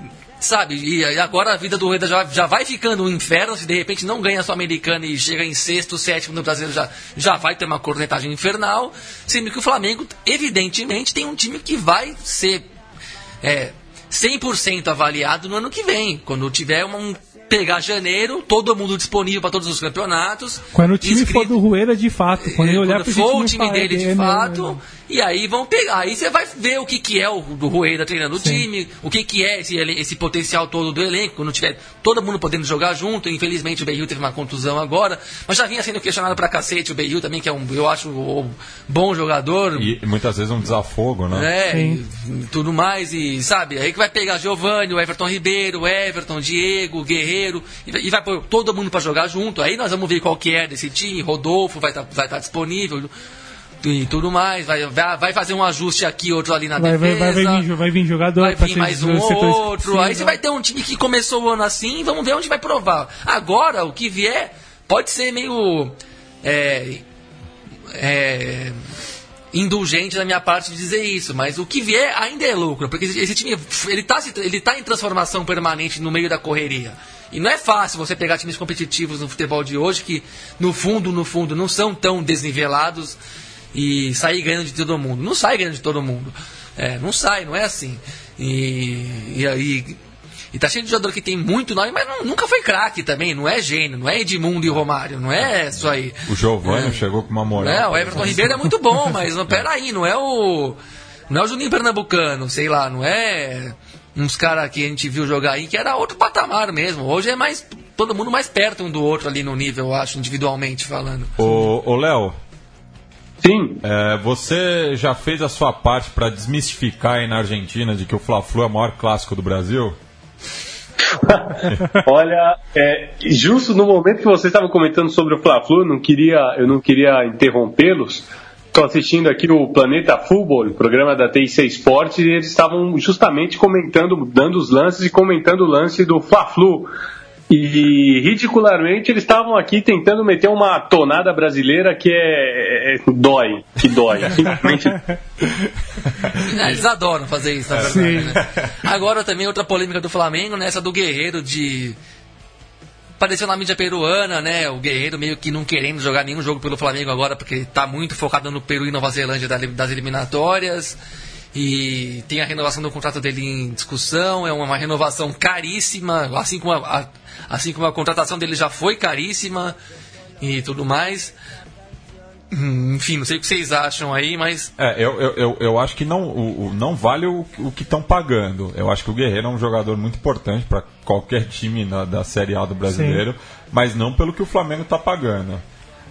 sabe? E agora a vida do Rueda já, já vai ficando um inferno. Se de repente não ganha a Sul-Americana e chega em sexto, sétimo no Brasileiro, já, já vai ter uma cornetagem infernal. Sendo que o Flamengo, evidentemente, tem um time que vai ser é, 100% avaliado no ano que vem. Quando tiver um pegar janeiro, todo mundo disponível para todos os campeonatos. Quando o time inscrito, for do Rueda de fato, quando ele olhar quando for o time dele de fato, e aí vão pegar. Aí você vai ver o que, que é o do Rueda treinando Sim. o time, o que, que é esse, esse potencial todo do elenco, quando tiver todo mundo podendo jogar junto. Infelizmente o Beil teve uma contusão agora, mas já vinha sendo questionado pra cacete o Beil também, que é um, eu acho, um bom jogador. E muitas vezes um desafogo, né? É, e, tudo mais, e sabe, aí que vai pegar Giovanni, o Everton Ribeiro, o Everton, Diego, Guerreiro, e, vai pôr todo mundo para jogar junto. Aí nós vamos ver qual que é desse time, Rodolfo vai estar tá, vai tá disponível e tudo mais. Vai, vai fazer um ajuste aqui, outro ali na vai, defesa. Vai, vai, vir, vai vir jogador. Vai vir mais um ou outro. Aí você vai ter um time que começou o ano assim, vamos ver onde vai provar. Agora, o que vier, pode ser meio. É, é, indulgente da minha parte de dizer isso, mas o que vier ainda é lucro, porque esse time ele está ele tá em transformação permanente no meio da correria. E não é fácil você pegar times competitivos no futebol de hoje que no fundo, no fundo, não são tão desnivelados e sair ganhando de todo mundo. Não sai ganhando de todo mundo. É, não sai, não é assim. E, e, e, e tá cheio de jogador que tem muito nome, mas não, nunca foi craque também, não é gênio, não é Edmundo e Romário, não é isso aí. O Giovanni é, chegou com uma moral. É, o Everton Ribeiro é muito bom, mas não, peraí, não é o. Não é o Juninho Pernambucano, sei lá, não é uns caras que a gente viu jogar aí que era outro patamar mesmo. Hoje é mais todo mundo mais perto um do outro ali no nível, eu acho, individualmente falando. Ô, ô Léo, Sim. É, você já fez a sua parte para desmistificar aí na Argentina de que o Fla-Flu é o maior clássico do Brasil? *laughs* Olha, é, justo no momento que vocês estavam comentando sobre o Fla-Flu, não queria, eu não queria interrompê-los. Estou assistindo aqui o Planeta Futebol, programa da TIC Esportes, e eles estavam justamente comentando, dando os lances e comentando o lance do Fla-Flu e ridicularmente eles estavam aqui tentando meter uma tonada brasileira que é, é, é dói, que dói. *laughs* Simplesmente. É, eles adoram fazer isso, na verdade. Né? Agora também outra polêmica do Flamengo, nessa né? do Guerreiro de apareceu na mídia peruana, né? O Guerreiro meio que não querendo jogar nenhum jogo pelo Flamengo agora, porque ele tá muito focado no Peru e Nova Zelândia das eliminatórias e tem a renovação do contrato dele em discussão, é uma renovação caríssima, assim como a, assim como a contratação dele já foi caríssima e tudo mais. Hum, enfim, não sei o que vocês acham aí, mas. É, eu, eu, eu acho que não, o, o não vale o, o que estão pagando. Eu acho que o Guerreiro é um jogador muito importante para qualquer time na, da Série A do brasileiro, Sim. mas não pelo que o Flamengo está pagando.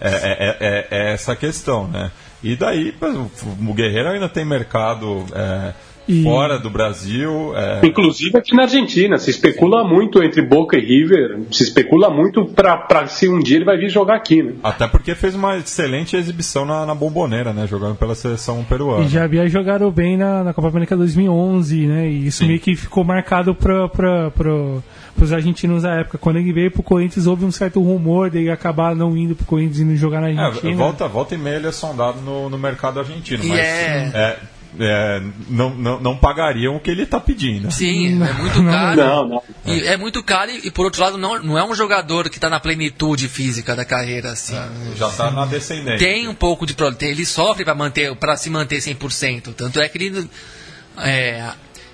É, é, é, é, essa questão, né? E daí, o Guerreiro ainda tem mercado é, e... fora do Brasil. É... Inclusive aqui na Argentina, se especula muito entre Boca e River, se especula muito para se um dia ele vai vir jogar aqui, né? Até porque fez uma excelente exibição na, na Bomboneira, né? Jogando pela seleção peruana. E já havia jogado bem na, na Copa América 2011, né? E isso Sim. meio que ficou marcado para os argentinos na época. Quando ele veio pro Corinthians, houve um certo rumor de ele acabar não indo pro Corinthians e não jogar na é, Argentina. É, volta, volta e meia ele é sondado no, no mercado argentino. Mas, é... é é, não, não, não pagariam o que ele está pedindo. Sim, é muito caro. Não, não. E é muito caro e, por outro lado, não, não é um jogador que está na plenitude física da carreira. Assim. É, já está na descendência. Tem um pouco de problema. Ele sofre para manter para se manter 100%. Tanto é que ele. É,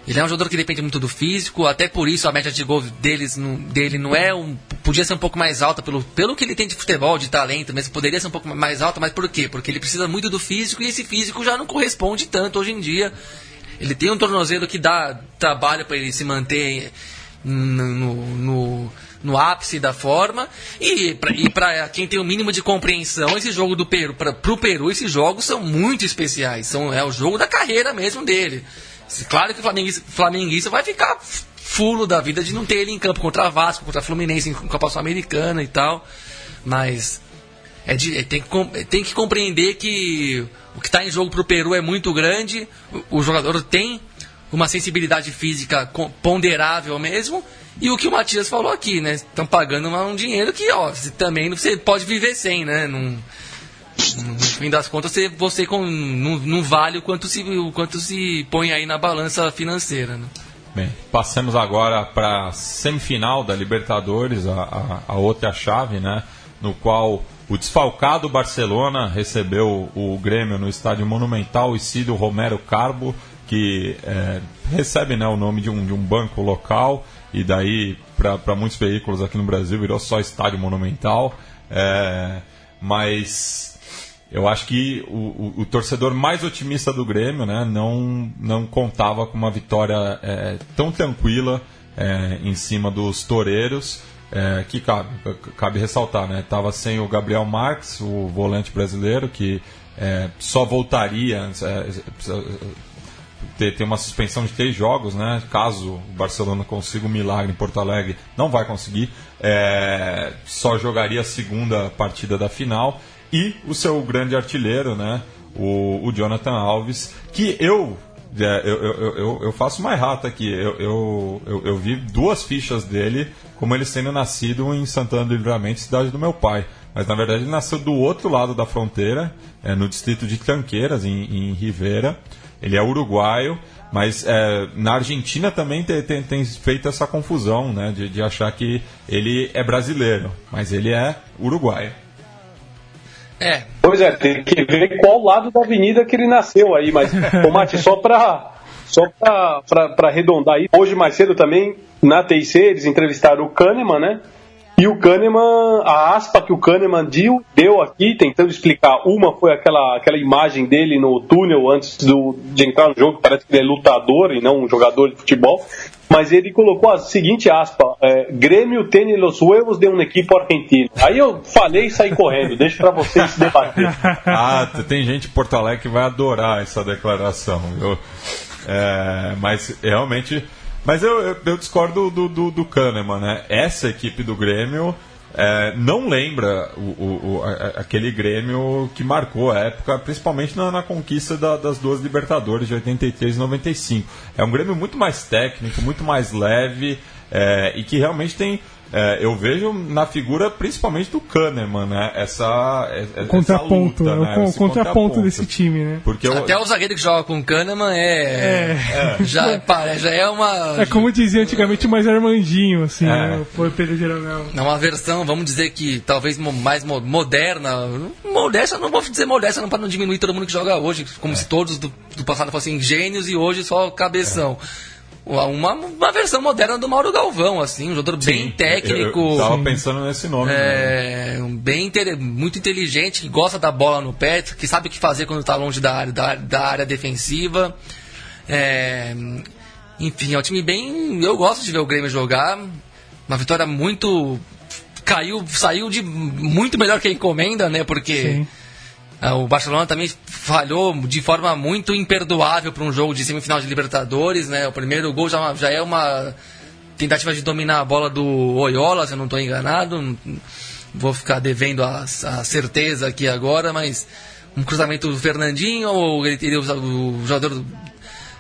ele é um jogador que depende muito do físico, até por isso a média de gol deles, dele não é um. Podia ser um pouco mais alta pelo, pelo que ele tem de futebol, de talento, mas poderia ser um pouco mais alta, mas por quê? Porque ele precisa muito do físico e esse físico já não corresponde tanto hoje em dia. Ele tem um tornozelo que dá trabalho para ele se manter no, no, no ápice da forma. E para quem tem o mínimo de compreensão, esse jogo do Peru, para o Peru, esses jogos são muito especiais. São, é o jogo da carreira mesmo dele. Claro que o flamenguista, flamenguista vai ficar fulo da vida de não ter ele em campo contra Vasco, contra Fluminense, em Copa Sul-Americana e tal. Mas é de, é, tem, que, tem que compreender que o que está em jogo para o Peru é muito grande. O, o, jogador tem uma sensibilidade física ponderável mesmo. E o que o Matias falou aqui, né? Estão pagando um dinheiro que, ó, você também você pode viver sem, né? Não, no fim das contas, você, você com, não, não vale o quanto, se, o quanto se põe aí na balança financeira. Né? Bem, passemos agora para a semifinal da Libertadores, a, a, a, outra chave, né? No qual o desfalcado Barcelona recebeu o Grêmio no estádio Monumental Isidro Romero Carbo, que é, recebe né, o nome de um, de um banco local, e daí, para muitos veículos aqui no Brasil, virou só estádio Monumental. É, mas eu acho que o, o, o, torcedor mais otimista do Grêmio né, não, não contava com uma vitória é, tão tranquila é, em cima dos toureiros, é, que cabe, cabe ressaltar, né? Estava sem o Gabriel Marques, o volante brasileiro, que é, só voltaria. É, ter, ter uma suspensão de três jogos, né? Caso o Barcelona consiga um milagre em Porto Alegre, não vai conseguir. É, só jogaria a segunda partida da final e o seu grande artilheiro, né? O, o Jonathan Alves, que eu é, eu, eu, eu, eu, faço mais rato aqui. Eu, eu, eu, eu, vi duas fichas dele como ele sendo nascido em Santana do Livramento, cidade do meu pai. Mas na verdade ele nasceu do outro lado da fronteira, é, no distrito de Tranqueiras, em, em Rivera. Ele é uruguaio, mas é, na Argentina também tem, tem, tem, feito essa confusão né, de, de achar que ele é brasileiro, mas ele é uruguaio. É. Pois é, tem que ver qual lado da avenida que ele nasceu aí, mas, *laughs* Tomate, só para só para arredondar aí, hoje mais cedo também, na TIC, eles entrevistaram o Kahneman, né? E o Kahneman, a aspa que o Kahneman deu, deu aqui, tentando explicar, uma foi aquela, aquela imagem dele no túnel antes do, de entrar no jogo, parece que ele é lutador e não um jogador de futebol, mas ele colocou a seguinte aspa: é, Grêmio tem los huevos de um equipe argentino. Aí eu falei e saí correndo, deixa para vocês *laughs* se debater. Ah, tem gente em Porto Alegre que vai adorar essa declaração, viu? É, mas realmente mas eu, eu, eu discordo do, do, do Kahneman, né? Essa equipe do Grêmio é, não lembra o, o, o, aquele Grêmio que marcou a época, principalmente na, na conquista da, das duas Libertadores de 83 e 95. É um Grêmio muito mais técnico, muito mais leve é, e que realmente tem é, eu vejo na figura principalmente do Kahneman, né? Essa, essa contraponto, luta, é né? o contraponto, contraponto desse time, né? Porque eu... Até o zagueiro que joga com o Kahneman é, é. Já, *laughs* é, já é uma. É como dizia antigamente mais Armandinho, assim, é. né? Foi Pedro Jeromel. É uma versão, vamos dizer que talvez mais moderna. Modesta, não vou dizer modesta, não para não diminuir todo mundo que joga hoje, como é. se todos do, do passado fossem gênios e hoje só cabeção. É uma, uma versão moderna do Mauro Galvão, assim, um jogador Sim, bem técnico. Eu, eu tava pensando nesse nome. É, né? bem muito inteligente, que gosta da bola no pé, que sabe o que fazer quando está longe da área, da, da área defensiva. É, enfim, é um time bem. Eu gosto de ver o Grêmio jogar. Uma vitória muito. Caiu, saiu de muito melhor que a encomenda, né? Porque. Sim o Barcelona também falhou de forma muito imperdoável para um jogo de semifinal de Libertadores, né? O primeiro gol já, já é uma tentativa de dominar a bola do Oyola, se eu não estou enganado. Vou ficar devendo a, a, certeza aqui agora, mas um cruzamento do Fernandinho, ou ele, o jogador do,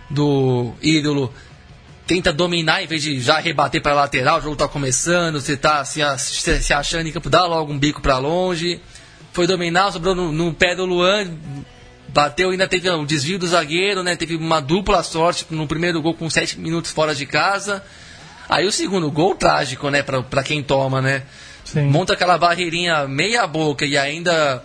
do ídolo tenta dominar em vez de já rebater para lateral, o jogo está começando, você está se, se achando em campo, dá logo um bico para longe foi dominar, sobrou no, no pé do Luan, bateu, ainda teve um desvio do zagueiro, né? Teve uma dupla sorte no primeiro gol com sete minutos fora de casa. Aí o segundo gol trágico, né, pra, pra quem toma, né? Sim. Monta aquela barreirinha meia boca e ainda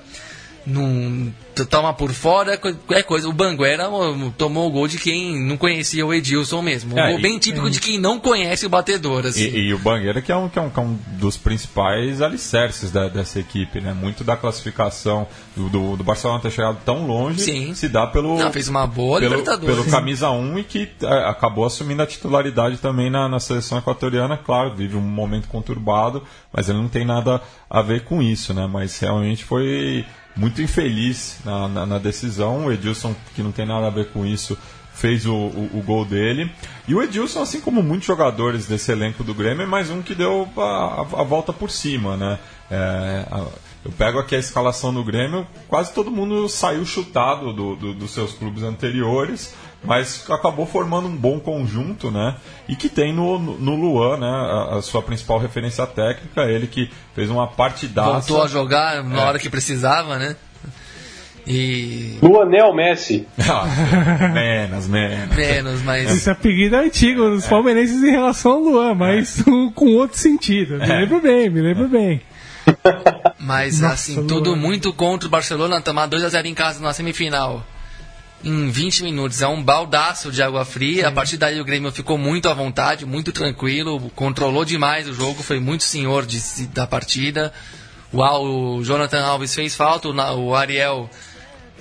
não toma por fora, é coisa. O Banguera tomou o gol de quem não conhecia o Edilson mesmo. Um é, gol bem típico de quem não conhece o batedor. Assim. E, e o Banguera que é, um, que, é um, que é um dos principais alicerces da, dessa equipe, né? Muito da classificação do, do, do, Barcelona ter chegado tão longe Sim. se dá pelo. Não, fez uma boa pelo, Libertadores. Pelo camisa 1 e que acabou assumindo a titularidade também na, na seleção equatoriana. Claro, vive um momento conturbado, mas ele não tem nada a ver com isso, né? Mas realmente foi muito infeliz na, na, na, decisão. O Edilson, que não tem nada a ver com isso, fez o, o, o, gol dele. E o Edilson, assim como muitos jogadores desse elenco do Grêmio, é mais um que deu a, a, a volta por cima, né? É, a, eu pego aqui a escalação do Grêmio, quase todo mundo saiu chutado do, do, dos seus clubes anteriores mas acabou formando um bom conjunto, né? E que tem no, no Luan, né? A, a, sua principal referência técnica, ele que fez uma partidaça. Voltou a jogar na é. hora que precisava, né? E. Luanel Messi. *laughs* Ah, menos, menos. Menos, mas. Esse apelido é antigo dos é. palmeirenses em relação ao Luan, mas é. com outro sentido. Me é. lembro bem, me lembro bem. Mas *laughs* Nossa, assim, Luan. tudo muito contra o Barcelona, tomar 2x0 em casa na semifinal em 20 minutos. É um baldaço de água fria. Sim. A partir daí o Grêmio ficou muito à vontade, muito tranquilo, controlou demais o jogo, foi muito senhor de, da partida. O, o Jonathan Alves fez falta, o Ariel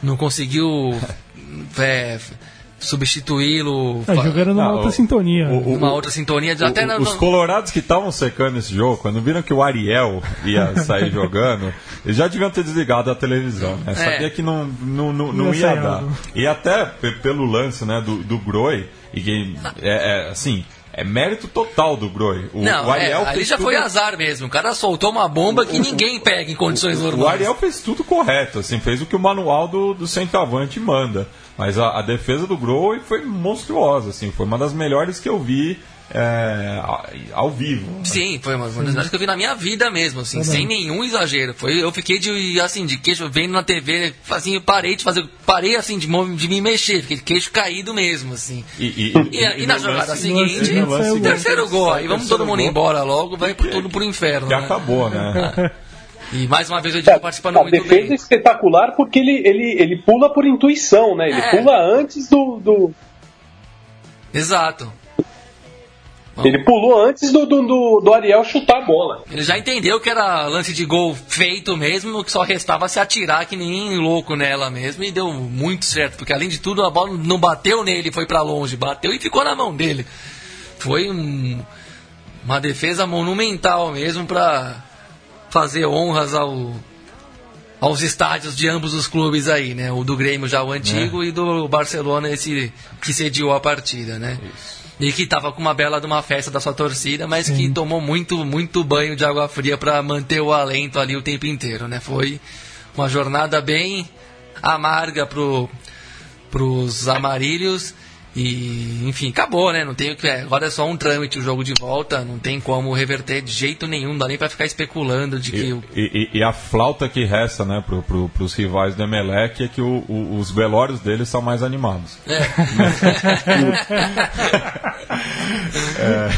não conseguiu *laughs* é, substituí-lo. É, jogando numa ah, outra o, sintonia. O, o, outra sintonia. O, até os colorados que estavam secando esse jogo, quando viram que o Ariel ia *laughs* sair jogando, eles já deviam ter desligado a televisão. Né? É. Sabia que não, não, não, não ia dar. Algo. E até pelo lance né, do, do Groi, e que, é, é assim é mérito total do Groi. O, não, o Ariel é, ali já tudo... foi azar mesmo. O cara soltou uma bomba que ninguém pega em condições normais. O Ariel fez tudo correto, assim, fez o que o manual do, do centroavante manda. Mas a, a defesa do Groi foi monstruosa, assim, foi uma das melhores que eu vi é, ao vivo. Sim, foi uma, das melhores que eu vi na minha vida mesmo, assim, tá sem nenhum exagero. Foi, eu fiquei de, assim, de queixo, vendo na TV, assim, eu parei de fazer, parei, assim, de, de me mexer, fiquei de queixo caído mesmo, assim. E, e, e, e na jogada lance, seguinte, o terceiro gol, aí vamos todo mundo gol, embora logo, vai por tudo pro inferno. Que né? acabou, né? *laughs* E mais uma vez o Edinho é, participando a muito bem. A defesa é espetacular porque ele, ele, ele pula por intuição, né? Ele é. pula antes do, do... Exato. Ele pulou antes do, do, do, Ariel chutar a bola. Ele já entendeu que era lance de gol feito mesmo, que só restava se atirar que nem louco nela mesmo, e deu muito certo, porque além de tudo a bola não bateu nele, foi para longe, bateu e ficou na mão dele. Foi um, uma defesa monumental mesmo para fazer honras ao, aos estádios de ambos os clubes aí, né? O do Grêmio já o antigo é. e do Barcelona esse que cediu a partida, né? Isso. E que estava com uma bela de uma festa da sua torcida, mas Sim. que tomou muito, muito banho de água fria para manter o alento ali o tempo inteiro, né? Foi uma jornada bem amarga pro pros amarilhos e, enfim, acabou, né? Não tem o que. Agora é só um trâmite o jogo de volta, não tem como reverter de jeito nenhum, não dá nem pra ficar especulando de que. E, o... e, e, a flauta que resta, né, pro, pro, pros rivais do Emelec é que o, o, os velórios deles são mais animados. É. *laughs* é.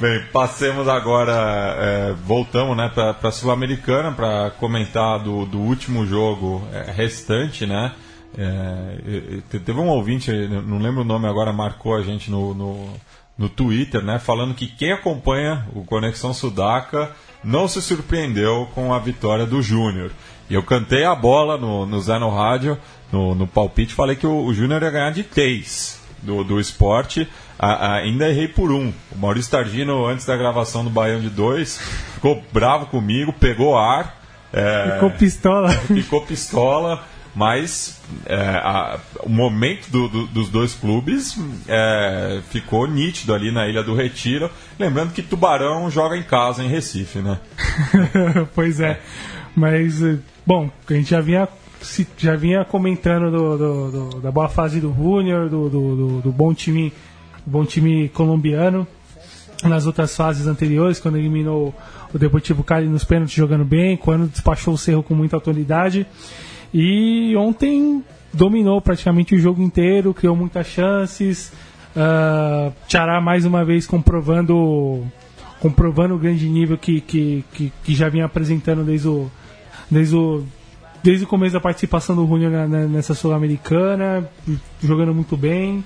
Bem, passemos agora, é, voltamos né, pra, pra Sul-Americana para comentar do, do último jogo é, restante, né? É, teve um ouvinte, não lembro o nome agora, marcou a gente no, no, no Twitter, né? Falando que quem acompanha o Conexão Sudaca não se surpreendeu com a vitória do Júnior. E eu cantei a bola no, no Zé no Rádio, no, no palpite, falei que o, o Júnior ia ganhar de 3 do, do esporte. A, a, ainda errei por um. O Maurício Targino, antes da gravação do Baião de 2, ficou bravo comigo, pegou ar. É, ficou pistola. Ficou pistola mas é, a, o momento do, do, dos dois clubes é, ficou nítido ali na Ilha do Retiro. Lembrando que Tubarão joga em casa em Recife, né? *laughs* pois é. Mas, bom, a gente já vinha, já vinha comentando do, do, da boa fase do Júnior, do, do, bom time bom time colombiano nas outras fases anteriores, quando eliminou o Deportivo Cali nos pênaltis jogando bem, quando despachou o Cerro com muita autoridade. E ontem dominou praticamente o jogo inteiro, criou muitas chances. Uh, Tchará mais uma vez comprovando comprovando o grande nível que, que, que, que, já vinha apresentando desde o, desde o desde o começo da participação do Júnior nessa Sul-Americana, jogando muito bem.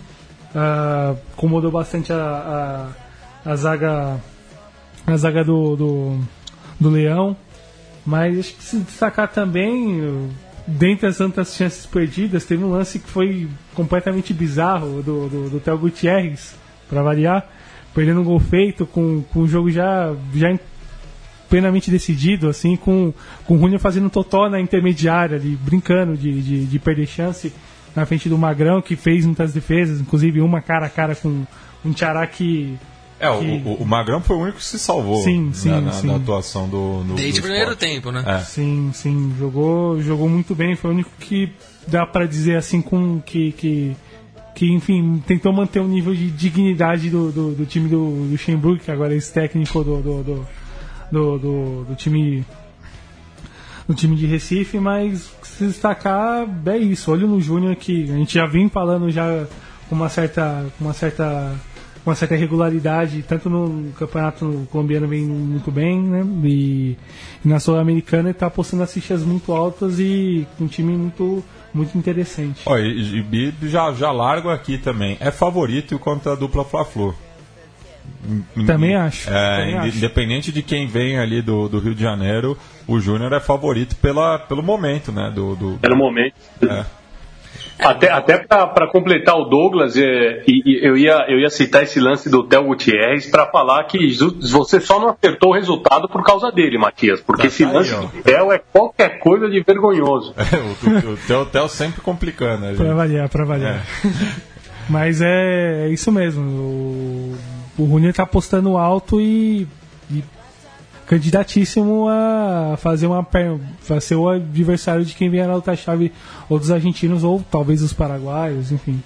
Uh, incomodou bastante a, a, a, zaga a zaga do, do, do Leão. Mas acho que se destacar também, dentre as tantas chances perdidas, teve um lance que foi completamente bizarro do, do, do Theo Gutierrez, para variar, perdendo um gol feito com, com o jogo já, já plenamente decidido, assim, com, com o Júnior fazendo totó na intermediária, ali, brincando de, de, de, perder chance na frente do Magrão, que fez muitas defesas, inclusive uma cara a cara com um Tchará que. É, que... O, o, Magrão foi o único que se salvou sim, sim, na, sim. na, atuação do. do Desde o primeiro tempo, né? É. Sim, sim. Jogou, jogou muito bem. Foi o único que dá para dizer assim com que, que que enfim tentou manter o um nível de dignidade do, do, do time do, do Luxemburgo, que agora é esse técnico do, do, do, do, do, do time do time de Recife, mas se destacar é isso. Olho no Júnior que a gente já vem falando já com uma certa, com uma certa, uma certa regularidade, tanto no campeonato colombiano vem muito bem, né? E, e na Sul-Americana está postando as fichas muito altas e com um time muito muito interessante. Ó, e, e já, já largo aqui também. É favorito contra a dupla Fla-Flu. Também acho. É, também acho. Independente de quem vem ali do, do Rio de Janeiro, o Júnior é favorito pela, pelo momento, né? Do, do, pelo momento. É. Até, até para completar o Douglas, é, e, e, eu, ia, eu ia citar esse lance do Theo Gutierrez para falar que você só não acertou o resultado por causa dele, Matias, porque tá esse aí, lance ó. do Theo é qualquer coisa de vergonhoso. *laughs* É, o, o, Theo, o Theo sempre complicando. Para variar, para variar. É. *laughs* Mas é, é, isso mesmo. O, o Rune está apostando alto e, e, candidatíssimo a fazer uma a ser o adversário de quem vier na outra chave, ou dos argentinos, ou talvez os paraguaios, enfim.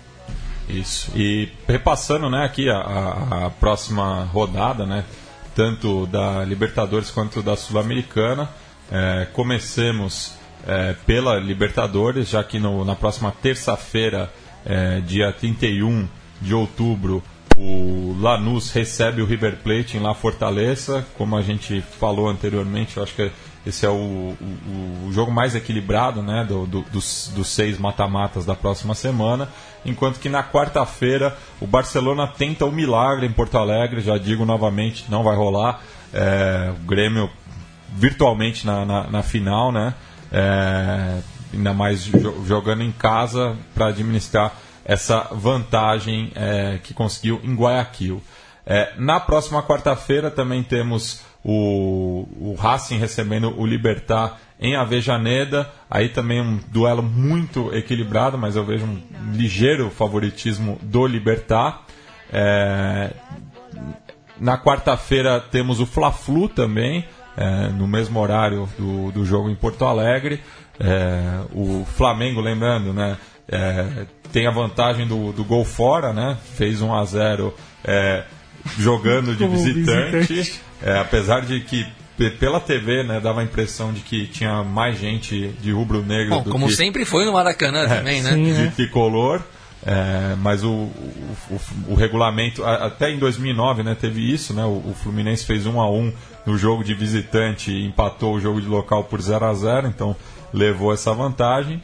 Isso. E repassando né, aqui a, a, a próxima rodada, né, tanto da Libertadores quanto da Sul-Americana. É, comecemos é, pela Libertadores, já que no, na próxima terça-feira é, dia 31 de outubro, o Lanús recebe o River Plate em La Fortaleza. Como a gente falou anteriormente, eu acho que esse é o, o, o jogo mais equilibrado né, do, do, dos, dos seis mata-matas da próxima semana. Enquanto que na quarta-feira o Barcelona tenta o um milagre em Porto Alegre. Já digo novamente, não vai rolar. É, o Grêmio virtualmente na, na, na final, né? É, ainda mais jogando em casa para administrar essa vantagem é, que conseguiu em Guayaquil. É, na próxima quarta-feira também temos o, o Racing recebendo o Libertar em Avejaneda. Aí também um duelo muito equilibrado, mas eu vejo um ligeiro favoritismo do Libertar. É, na quarta-feira temos o Fla-Flu também, é, no mesmo horário do, do jogo em Porto Alegre. É, o Flamengo, lembrando, né, é, tem a vantagem do, do gol fora, né? Fez 1 a 0 é, jogando de *laughs* visitante, visitante. É, apesar de que pela TV, né, dava a impressão de que tinha mais gente de rubro-negro do como que, sempre foi no Maracanã é, também, né? Sim, de né? tricolor. É, mas o, o, o, o, regulamento, até em 2009 né, teve isso, né, o, o, Fluminense fez 1 a 1 no jogo de visitante e empatou o jogo de local por 0 a 0 então levou essa vantagem.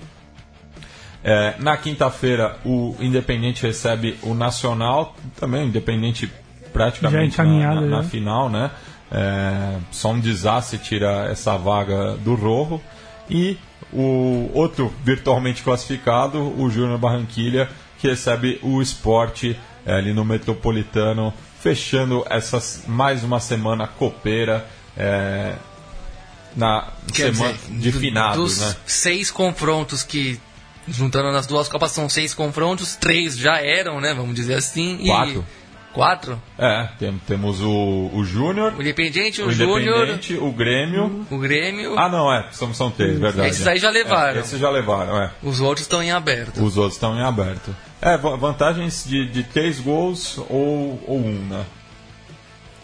É, na quinta-feira, o Independente recebe o Nacional, também o Independente praticamente na, na, na final, né? É, só um desastre tira essa vaga do Rojo. E o outro virtualmente classificado, o Júnior Barranquilha, que recebe o esporte é, ali no Metropolitano, fechando essas mais uma semana copeira. É, na Quer semana dizer, de finados, dos né? seis confrontos que juntando nas duas copas são seis confrontos, três já eram, né? Vamos dizer assim. Quatro. E... Quatro? É, tem, temos o, o Júnior. O Independiente, o, o Júnior. O Grêmio. O Grêmio. Ah, não, é. São, são três, verdade. Esses aí já levaram. É, esses já levaram, é. Os outros estão em aberto. Os outros estão em aberto. É, vantagens de, de três gols ou, ou um, né?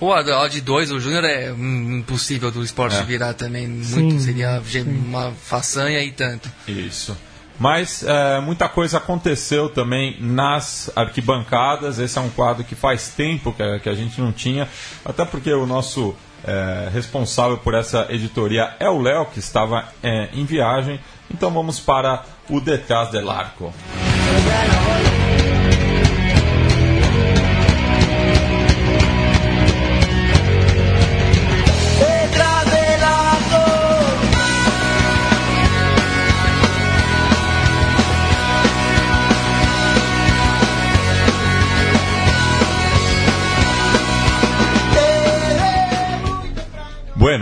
Ou a, de dois, o Júnior é impossível do esporte é. virar também. Muito, sim, seria sim. uma façanha e tanto. Isso. Mas é, muita coisa aconteceu também nas arquibancadas. Esse é um quadro que faz tempo que a, que a gente não tinha, até porque o nosso é, responsável por essa editoria é o Léo, que estava é, em viagem. Então vamos para o Detrás del Arco.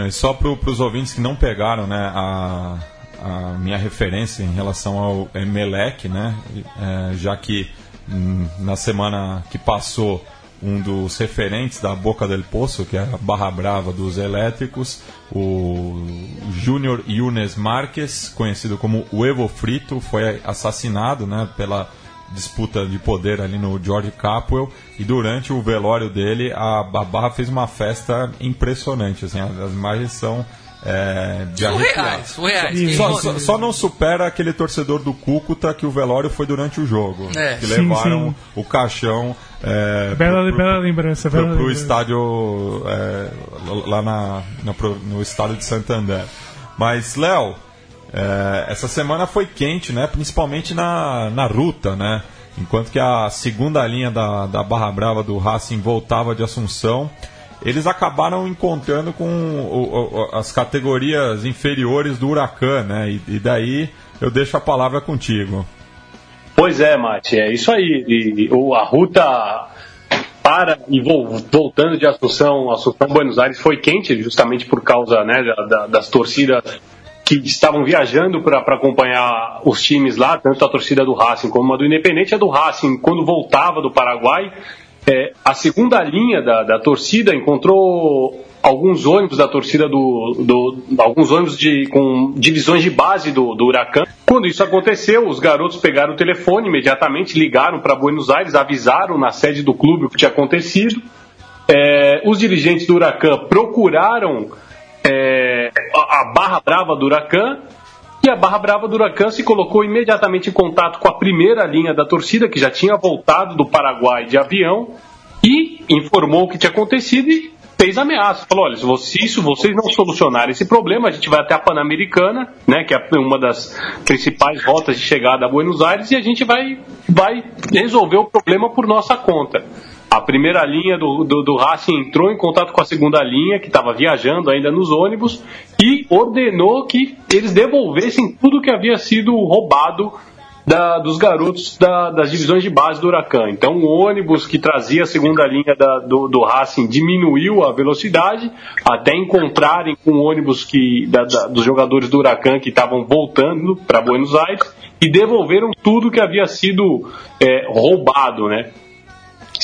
E só para os ouvintes que não pegaram né, a, a minha referência em relação ao Emelec, né, é, já que hum, na semana que passou um dos referentes da Boca del Poço, que é a Barra Brava dos Elétricos, o Júnior Yunes Marques, conhecido como Evo Frito, foi assassinado né, pela disputa de poder ali no George Capwell e durante o velório dele a, a Barra fez uma festa impressionante assim as, as imagens são é, de surreais, surreais. Só, só, só, não supera aquele torcedor do Cúcuta que o velório foi durante o jogo é. que sim, levaram sim. o caixão é, bela, pro, bela lembrança pro, bela pro lembrança. estádio é, lá na, no, no estado de Santander mas Léo é, essa semana foi quente, né? Principalmente na, na ruta, né? Enquanto que a segunda linha da, da Barra Brava do Racing voltava de Assunção, eles acabaram encontrando com o, o, as categorias inferiores do Huracan, né? E, e, daí eu deixo a palavra contigo. Pois é, Mate, é isso aí. E, e a ruta para e voltando de Assunção, Assunção Buenos Aires foi quente, justamente por causa né, da, das torcidas que estavam viajando para acompanhar os times lá, tanto a torcida do Racing como a do Independente. A do Racing, quando voltava do Paraguai, é, a segunda linha da, da, torcida encontrou alguns ônibus da torcida do, do alguns ônibus de, com divisões de base do, do Huracan. Quando isso aconteceu, os garotos pegaram o telefone, imediatamente ligaram para Buenos Aires, avisaram na sede do clube o que tinha acontecido. É, os dirigentes do Huracan procuraram é, a Barra Brava do Huracan e a Barra Brava do Huracan se colocou imediatamente em contato com a primeira linha da torcida, que já tinha voltado do Paraguai de avião, e informou o que tinha acontecido e fez ameaça. Falou: olha, se isso vocês não solucionarem esse problema, a gente vai até a Pan-Americana, né, que é uma das principais rotas de chegada a Buenos Aires, e a gente vai, vai resolver o problema por nossa conta. A primeira linha do, do, do Racing entrou em contato com a segunda linha, que estava viajando ainda nos ônibus, e ordenou que eles devolvessem tudo que havia sido roubado da, dos garotos da, das divisões de base do Huracan. Então, o ônibus que trazia a segunda linha da, do, do, Racing diminuiu a velocidade até encontrarem com o ônibus que, dos jogadores do Huracan que estavam voltando para Buenos Aires e devolveram tudo que havia sido é, roubado, né?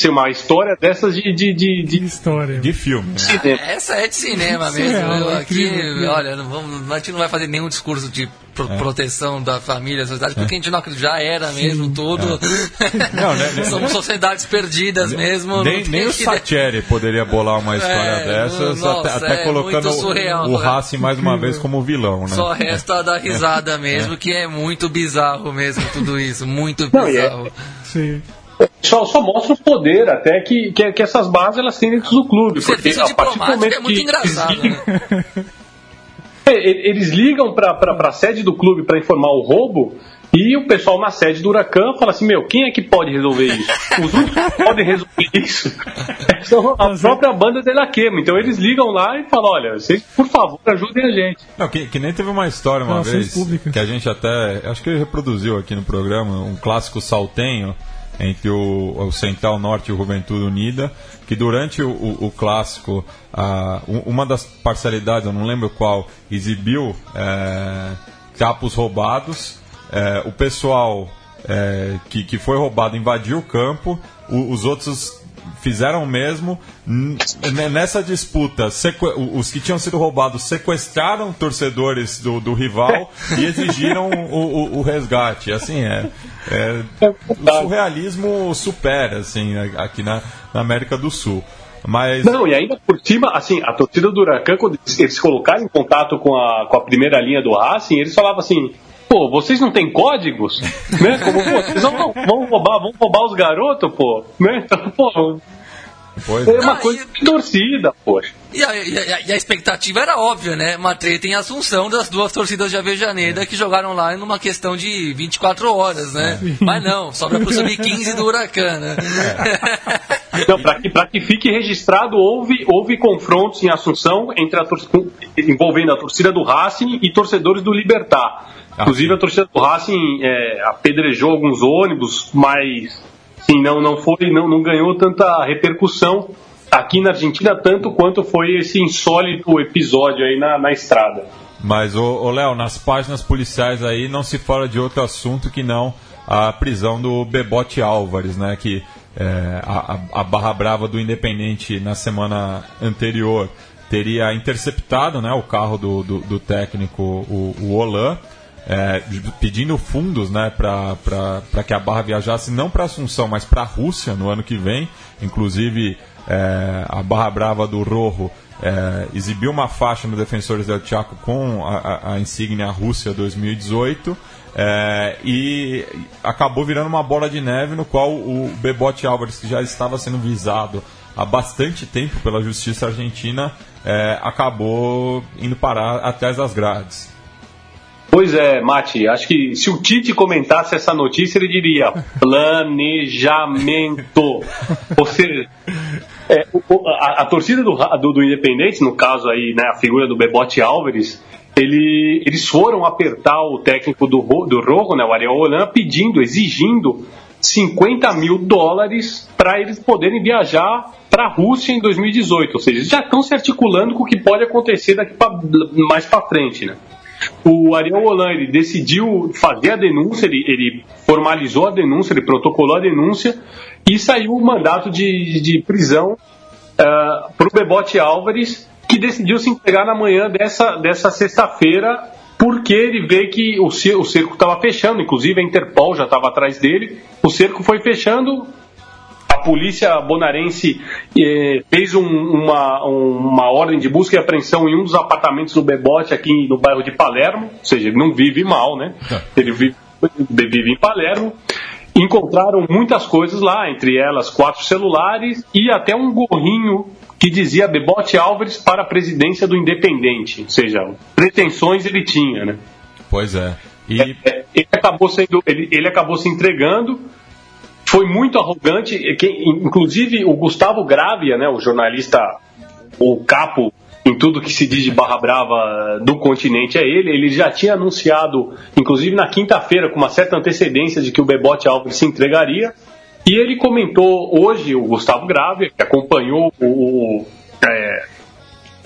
Ser uma história dessas de, de, de, de, história. De filme. Ah, essa é de cinema mesmo. eu, é aqui, olha, não vamos, a gente não vai fazer nenhum discurso de pro, é. proteção da família, sociedade, porque é. a gente não já era mesmo Sim. tudo. É. *laughs* Não, né, né, Somos sociedades perdidas né, mesmo. Nem, nem o Sacheri poderia bolar uma história é, dessas, nossa, até, até colocando surreal, o, Racing mais uma vez como vilão. Né? Só resta dar risada *laughs* mesmo, que é muito bizarro mesmo tudo isso, muito bizarro. Não, Sim só, só mostra o poder até que, que, que, essas bases elas têm dentro do clube. O porque a partir do momento é muito que engraçado, eles, né? *laughs* é, eles ligam para a sede do clube para informar o roubo e o pessoal na sede do Huracan fala assim: Meu, quem é que pode resolver isso? Os únicos que podem resolver isso *laughs* são a própria banda de La Quema. Então eles ligam lá e falam: Olha, vocês, por favor, ajudem a gente. Não, que, que nem teve uma história uma vez que a gente até. Acho que ele reproduziu aqui no programa, um clássico saltenho entre o, o, Central Norte e o Juventude Unida, que durante o, o, o clássico, a, uma das parcialidades, eu não lembro qual, exibiu é, capos roubados, é, o pessoal é, que, que foi roubado invadiu o campo, os outros fizeram o mesmo. Nessa disputa, os que tinham sido roubados sequestraram torcedores do, do rival e exigiram o, o, o, resgate. Assim, é, é, o surrealismo supera assim, aqui na, na América do Sul. Mas... Não, e ainda por cima, assim, a torcida do Huracan, quando eles se colocaram em contato com a, com a primeira linha do Racing, eles falavam assim, pô, vocês não têm códigos? *laughs* né? Como, pô, vocês vão, vão, roubar, vão roubar os garotos, pô, né? Então, *laughs* pô, Pois é uma coisa de torcida, poxa. E a, e, a, e a, expectativa era óbvia, né? Uma treta em Assunção das duas torcidas de Avejaneda é. que jogaram lá numa questão de 24 horas, né? É. *laughs* Mas não, sobra pro sub-15 do Huracan, né? É. Então, para que, que fique registrado, houve, houve confrontos em Assunção entre a envolvendo a torcida do Racing e torcedores do Libertar. Inclusive, a torcida do Racing é, apedrejou alguns ônibus, mas sim, não, não foi, não, não ganhou tanta repercussão aqui na Argentina tanto quanto foi esse insólito episódio aí na, na estrada. Mas, ô, Léo, nas páginas policiais aí não se fala de outro assunto que não a prisão do Bebote Álvares, né? Que é, a, a, Barra Brava do Independente na semana anterior teria interceptado né, o carro do, do, do técnico, o, o Olan, é, pedindo fundos né, para que a Barra viajasse não para Assunção, mas para a Rússia no ano que vem. Inclusive, é, a Barra Brava do Rojo é, exibiu uma faixa no Defensores del Chaco com a, a, a insígnia Rússia 2018 é, e acabou virando uma bola de neve no qual o Bebote Álvares, que já estava sendo visado há bastante tempo pela justiça argentina, é, acabou indo parar atrás das grades. Pois é, Mati, acho que se o Tite comentasse essa notícia, ele diria planejamento. *laughs* Ou seja, é, a, a, torcida do, do, do, Independente, no caso aí, né, a figura do Bebote Álvares, ele, eles foram apertar o técnico do, do Rojo, né, o Ariel Holan, pedindo, exigindo 50 mil dólares para eles poderem viajar para a Rússia em 2018. Ou seja, eles já estão se articulando com o que pode acontecer daqui pra, mais para frente. Né? O Ariel Holan ele decidiu fazer a denúncia, ele, ele formalizou a denúncia, ele protocolou a denúncia e saiu o mandato de, de prisão uh, para o Bebote Álvares, que decidiu se entregar na manhã dessa, dessa sexta-feira, porque ele vê que o, o cerco estava fechando, inclusive a Interpol já estava atrás dele, o cerco foi fechando, polícia bonarense eh, fez um, uma, uma ordem de busca e apreensão em um dos apartamentos do Bebote aqui no bairro de Palermo, ou seja, ele não vive mal, né? É. Ele vive, vive em Palermo. Encontraram muitas coisas lá, entre elas quatro celulares e até um gorrinho que dizia Bebote Álvares para a presidência do Independente, ou seja, pretensões ele tinha, né? Pois é. E... é, é ele, acabou sendo, ele, ele acabou se entregando, foi muito arrogante, que, inclusive o Gustavo Gravia, né, o jornalista, o capo em tudo que se diz de Barra Brava do continente é ele. Ele já tinha anunciado, inclusive na quinta-feira, com uma certa antecedência, de que o Bebote Alves se entregaria. E ele comentou hoje, o Gustavo Gravia, que acompanhou o, é,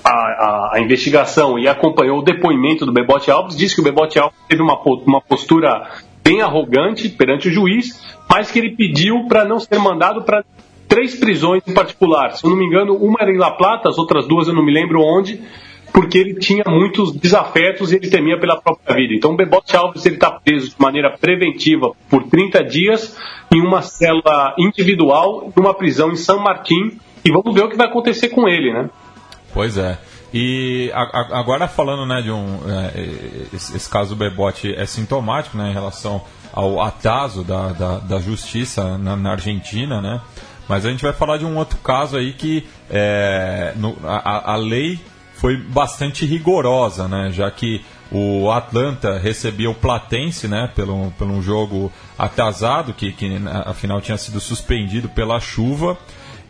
a, a, a, investigação e acompanhou o depoimento do Bebote Alves, disse que o Bebote Alves teve uma, uma postura bem arrogante perante o juiz, mas que ele pediu para não ser mandado para três prisões em particular. Se eu não me engano, uma era em La Plata, as outras duas eu não me lembro onde, porque ele tinha muitos desafetos e ele temia pela própria vida. Então, o Bebote Alves está preso de maneira preventiva por 30 dias em uma cela individual, numa prisão em São Martim, e vamos ver o que vai acontecer com ele, né? Pois é. E a, a, agora falando né, de um. É, esse, esse, caso do Bebote é sintomático né, em relação ao atraso da, da, da justiça na, na, Argentina, né? Mas a gente vai falar de um outro caso aí que é, no, a, a lei foi bastante rigorosa, né? Já que o Atlanta recebia o Platense, né? Pelo, pelo um jogo atrasado, que, que afinal tinha sido suspendido pela chuva.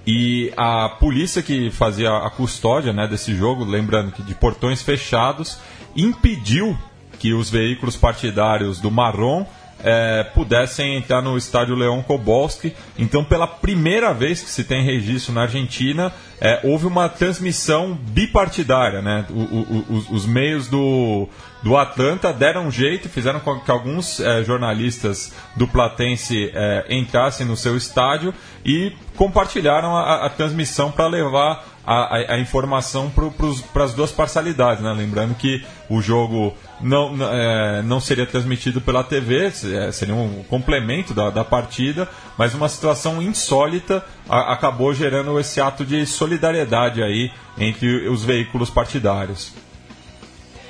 E a polícia que fazia a custódia né, desse jogo, lembrando que de portões fechados, impediu que os veículos partidários do Marrom é, pudessem entrar no estádio Leon Kobolski. Então, pela primeira vez que se tem registro na Argentina, é, houve uma transmissão bipartidária. Né? O, o, os, os, meios do, do Atlanta deram um jeito, fizeram com que alguns é, jornalistas do Platense é, entrassem no seu estádio e compartilharam a, a transmissão para levar a, a, a informação para as duas parcialidades. Né? Lembrando que o jogo não, é, não seria transmitido pela TV, seria um complemento da, da partida, mas uma situação insólita a, acabou gerando esse ato de solidariedade aí entre os veículos partidários.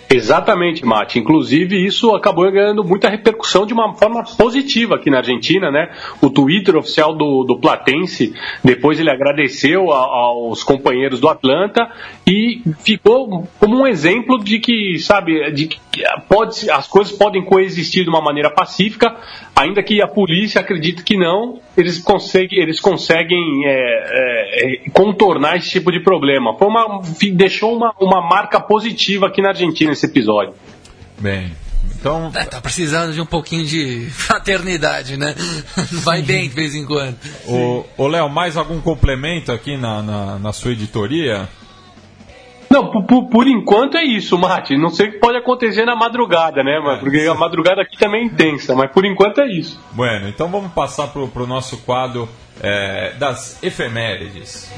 Exatamente, Mate. Inclusive, isso acabou ganhando muita repercussão de uma forma positiva aqui na Argentina, né? O Twitter oficial do, do Platense, depois ele agradeceu a, aos companheiros do Atlanta e ficou como um exemplo de que, sabe, de que pode, as coisas podem coexistir de uma maneira pacífica, ainda que a polícia acredite que não, eles conseguem, eles conseguem é, é, contornar esse tipo de problema. Foi uma, deixou uma, uma marca positiva aqui na Argentina esse episódio. Bem, então. É, tá precisando de um pouquinho de *laughs* fraternidade, né? *laughs* Vai bem de vez em quando. Ô, Léo, mais algum complemento aqui na, na, na sua editoria? Não, por, por, enquanto é isso, Mate. Não sei o que pode acontecer na madrugada, né? Mas, porque a madrugada aqui também é intensa, mas por enquanto é isso. Bueno, então vamos passar pro, pro nosso quadro é, das efemérides.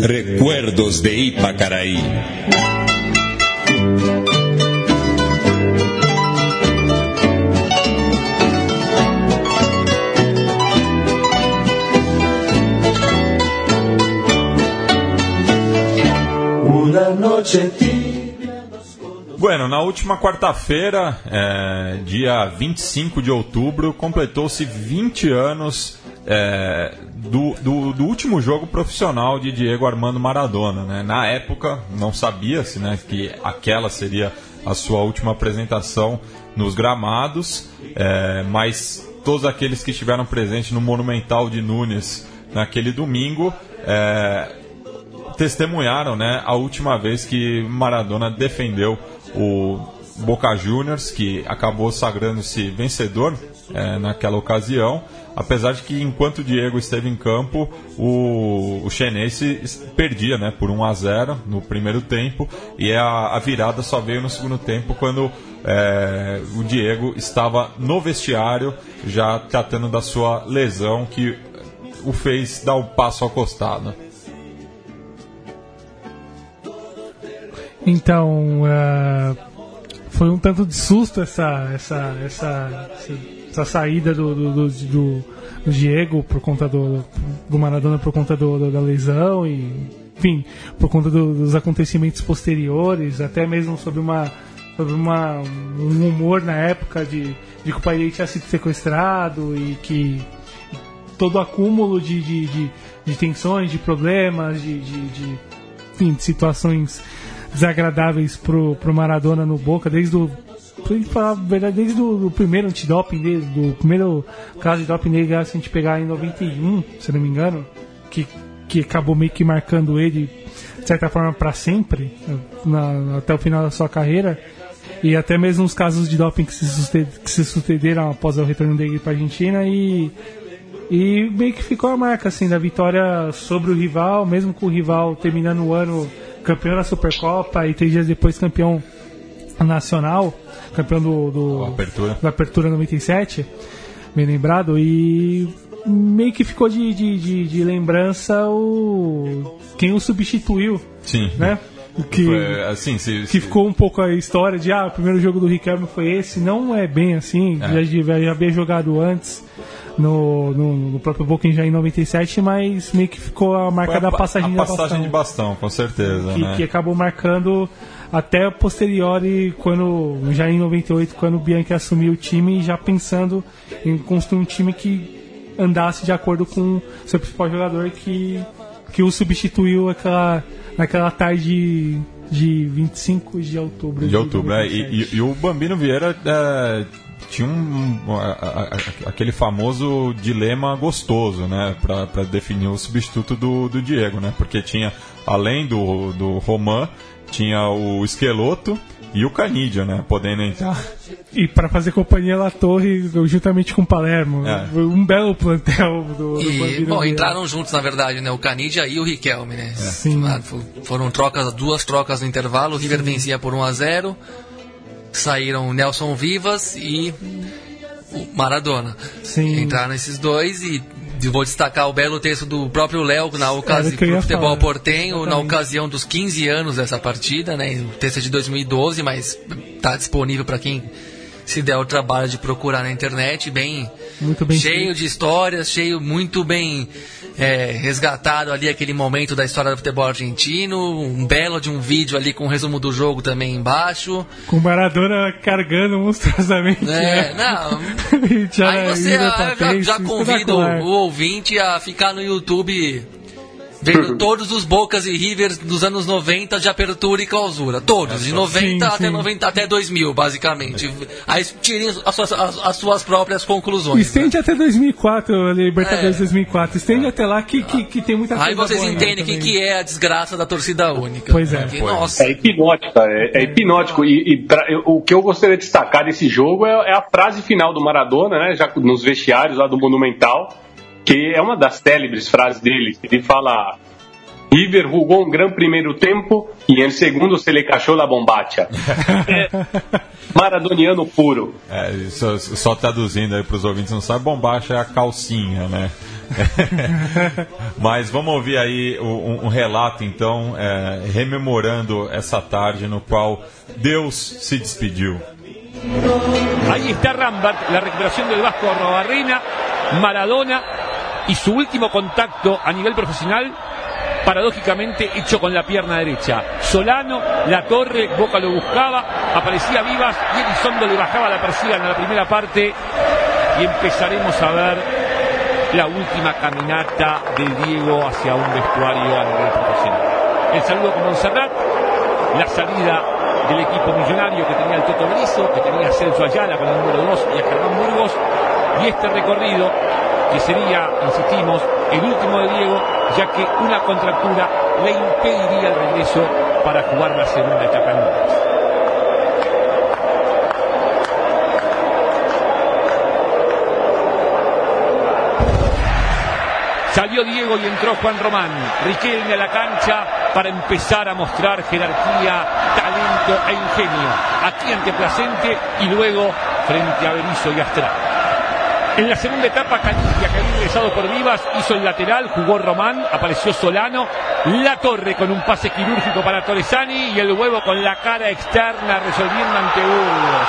Recuerdos de Ipacaraí. Bueno, na última quarta-feira, é, dia 25 de outubro, completou-se 20 anos é, do, do, do, último jogo profissional de Diego Armando Maradona. Né? Na época, não sabia-se né, que aquela seria a sua última apresentação nos gramados, é, mas todos aqueles que estiveram presentes no Monumental de Nunes naquele domingo é, testemunharam né, a última vez que Maradona defendeu o Boca Juniors, que acabou sagrando-se vencedor é, naquela ocasião, apesar de que enquanto Diego esteve em campo, o, o Chenense perdia né, por 1 a 0 no primeiro tempo, e a, a virada só veio no segundo tempo quando é, o Diego estava no vestiário, já tratando da sua lesão que o fez dar o um passo ao costado. Então, uh, foi um tanto de susto essa, essa, essa, essa saída do, do, do, do, Diego por conta do, do Maradona por conta do, da lesão e, enfim, por conta dos acontecimentos posteriores, até mesmo sobre uma sobre uma, um humor na época de, de que o pai dele tinha sido sequestrado e que todo o acúmulo de, de, de, de tensões, de problemas, de, de, de, enfim, de situações desagradáveis pro, pro Maradona no Boca, desde o verdade, desde o primeiro antidoping dele, do primeiro caso de doping dele, se a gente pegar em 91, se não me engano, que, que acabou meio que marcando ele, de certa forma, para sempre, na, até o final da sua carreira, e até mesmo os casos de doping que se, que se sucederam após o retorno dele para Argentina, e, e meio que ficou a marca assim, da vitória sobre o rival, mesmo com o rival terminando o ano campeão da Supercopa e três dias depois campeão nacional, campeão do, do, Apertura. do Apertura 97, bem lembrado, e meio que ficou de, de, de, de lembrança o quem o substituiu. Sim. Né? Que, foi, assim, se, que ficou um pouco a história de ah, o primeiro jogo do Riquelme foi esse. Não é bem assim, é. Já, já havia jogado antes no, no, no próprio Boca já em 97, mas meio que ficou a marca a, da passagem, a passagem de bastão, com certeza. Que, né? que acabou marcando até posteriori, quando já em 98, quando o Bianchi assumiu o time, já pensando em construir um time que andasse de acordo com seu principal jogador que, que o substituiu aquela, naquela tarde de 25 de outubro. De, de outubro, é, e, e, e, o Bambino Vieira é, tinha um, aquele famoso dilema gostoso, né, para definir o substituto do, do Diego, né, porque tinha, além do, do Roman, tinha o Esqueloto e o Canidia, né, podendo entrar. E para fazer companhia La Torre, juntamente com o Palermo, é. um belo plantel do, e, do Bom, entraram juntos, na verdade, né, o Canidia e o Riquelme, né. É. Sim. Foram trocas, duas trocas no intervalo, o River Sim. vencia por 1 a 0 saíram Nelson Vivas e o Maradona. Sim. Entraram esses dois e vou destacar o belo texto do próprio Léo na ocasião do futebol falar. portenho, Exatamente. na ocasião dos 15 anos dessa partida, né? O texto é de 2012, mas está disponível para quem se der o trabalho de procurar na internet, bem, bem cheio feito. de histórias, cheio muito bem é, resgatado ali aquele momento da história do futebol argentino, um belo de um vídeo ali com um resumo do jogo também embaixo. Com o Maradona cargando monstruosamente. É, né? não. *laughs* Já Aí você ah, já, já espetacular. o ouvinte a ficar no YouTube vendo *laughs* todos os Bocas e Rivers dos anos 90 de apertura e clausura. Todos, de 90 Sim, até sim. 90 até 2000, basicamente. Aí tirem as suas, as, as suas próprias conclusões. Estende até 2004, a Libertadores É. 2004. Estende até lá que, que, que tem muita coisa Aí vocês boa entendem o que, que é a desgraça da torcida única. Pois é. Porque, Pois. nossa, É hipnótico, é, é hipnótico. E, e pra- eu- o que eu gostaria de destacar desse jogo é, é a frase final do Maradona, né? Já nos vestiários lá do Monumental, que é uma das célebres frases dele. que Ele fala: River jugou um gran primeiro tempo e em segundo se le cachou la bombacha. É *laughs* maradoniano puro. É, só, só traduzindo aí para os ouvintes não sabem, bombacha é a calcinha, né? *laughs* Mas vamos ouvir aí um, um relato, então, é, rememorando essa tarde no qual Deus se despediu. Ahí está Rambert, la recuperación del Vasco Robarrena, Maradona y su último contacto a nivel profesional, paradójicamente hecho con la pierna derecha. Solano, La Torre, Boca lo buscaba, aparecía Vivas y Elizondo le bajaba la persiga en la primera parte y empezaremos a ver la última caminata de Diego hacia un vestuario a nivel profesional. El saludo con Montserrat, la salida del equipo millonario que tenía el Toto Brizo, que tenía a Celso Ayala con el número 2 y a Germán Burgos, y este recorrido que sería, insistimos, el último de Diego, ya que una contractura le impediría el regreso para jugar la segunda etapa en. Salió Diego y entró Juan Román. Riquelme a la cancha para empezar a mostrar jerarquía, talento e ingenio. Aquí ante Placente y luego frente a Berizzo y Astral. En la segunda etapa, Canigia, que había ingresado por Vivas, hizo el lateral, jugó Román, apareció Solano, La Torre con un pase quirúrgico para Torresani y el huevo con la cara externa resolviendo ante Burgos.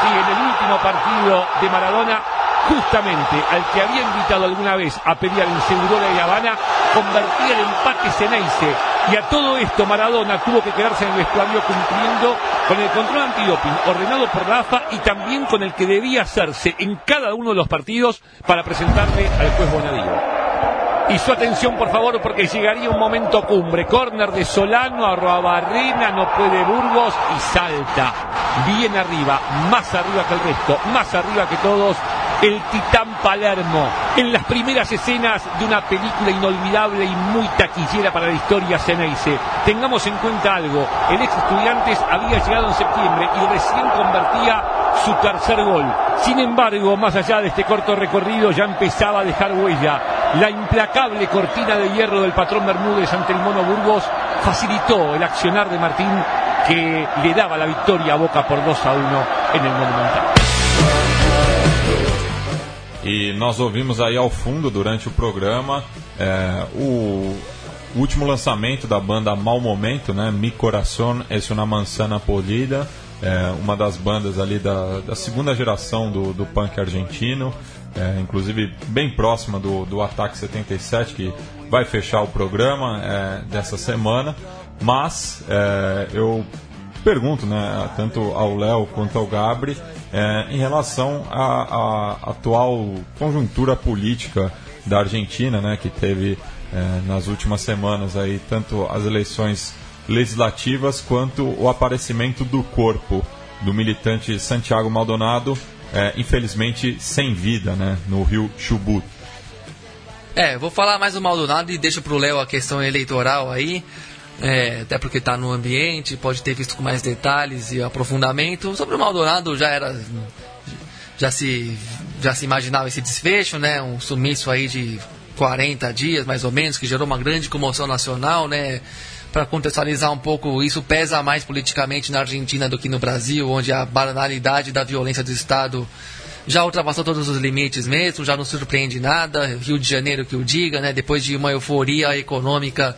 Sí, en el último partido de Maradona, justamente al que había invitado alguna vez a pelear en Segurola y Habana, convertía el empate Ceneice. Y a todo esto Maradona tuvo que quedarse en el vestuario cumpliendo con el control antidoping ordenado por la AFA y también con el que debía hacerse en cada uno de los partidos para presentarle al juez Bonadío. Y su atención, por favor, porque llegaría un momento cumbre. Corner de Solano a Roabarrena, no puede Burgos y salta. Bien arriba, más arriba que el resto, más arriba que todos. El Titán Palermo, en las primeras escenas de una película inolvidable y muy taquillera para la historia Ceneice. Tengamos en cuenta algo, el ex estudiantes había llegado en septiembre y recién convertía su tercer gol. Sin embargo, más allá de este corto recorrido, ya empezaba a dejar huella. La implacable cortina de hierro del patrón Bermúdez ante el Mono Burgos facilitó el accionar de Martín que le daba la victoria a Boca por 2 a 1 en el Monumental. E nós ouvimos aí ao fundo, durante o programa, é, o último lançamento da banda Mal Momento, né? Mi Corazón es una manzana podrida, é, uma das bandas ali da, da segunda geração do, do punk argentino, é, inclusive bem próxima do, do Ataque 77, que vai fechar o programa é, dessa semana. Mas é, eu pergunto, né, tanto ao Léo quanto ao Gabri, é, em relação à, à atual conjuntura política da Argentina, né, que teve é, nas últimas semanas aí tanto as eleições legislativas quanto o aparecimento do corpo do militante Santiago Maldonado, é, infelizmente sem vida, né, no rio Chubut. É, vou falar mais do Maldonado e deixo pro Léo a questão eleitoral aí. É, até porque está no ambiente, pode ter visto com mais detalhes e aprofundamento. Sobre o Maldonado já era. Já se, já se imaginava esse desfecho, né? Um sumiço aí de 40 dias, mais ou menos, que gerou uma grande comoção nacional, né? Para contextualizar um pouco, isso pesa mais politicamente na Argentina do que no Brasil, onde a banalidade da violência do Estado já ultrapassou todos os limites mesmo, já não surpreende nada. Rio de Janeiro que o diga, né? Depois de uma euforia econômica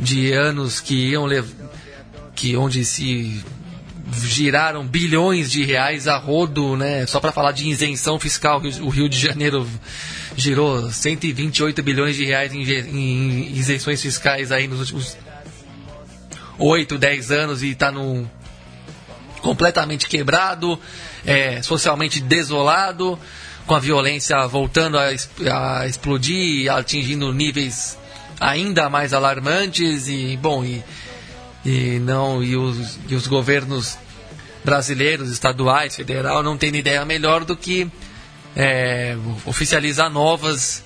de anos que iam que onde se giraram bilhões de reais a rodo, né? Só para falar de isenção fiscal, o Rio de Janeiro girou 128 bilhões de reais em, em isenções fiscais aí nos últimos 8, 10 anos e está no completamente quebrado, é, socialmente desolado, com a violência voltando a, a explodir, atingindo níveis ainda mais alarmantes e bom e, e não e os, e os governos brasileiros, estaduais, federal não têm ideia melhor do que é, oficializar novas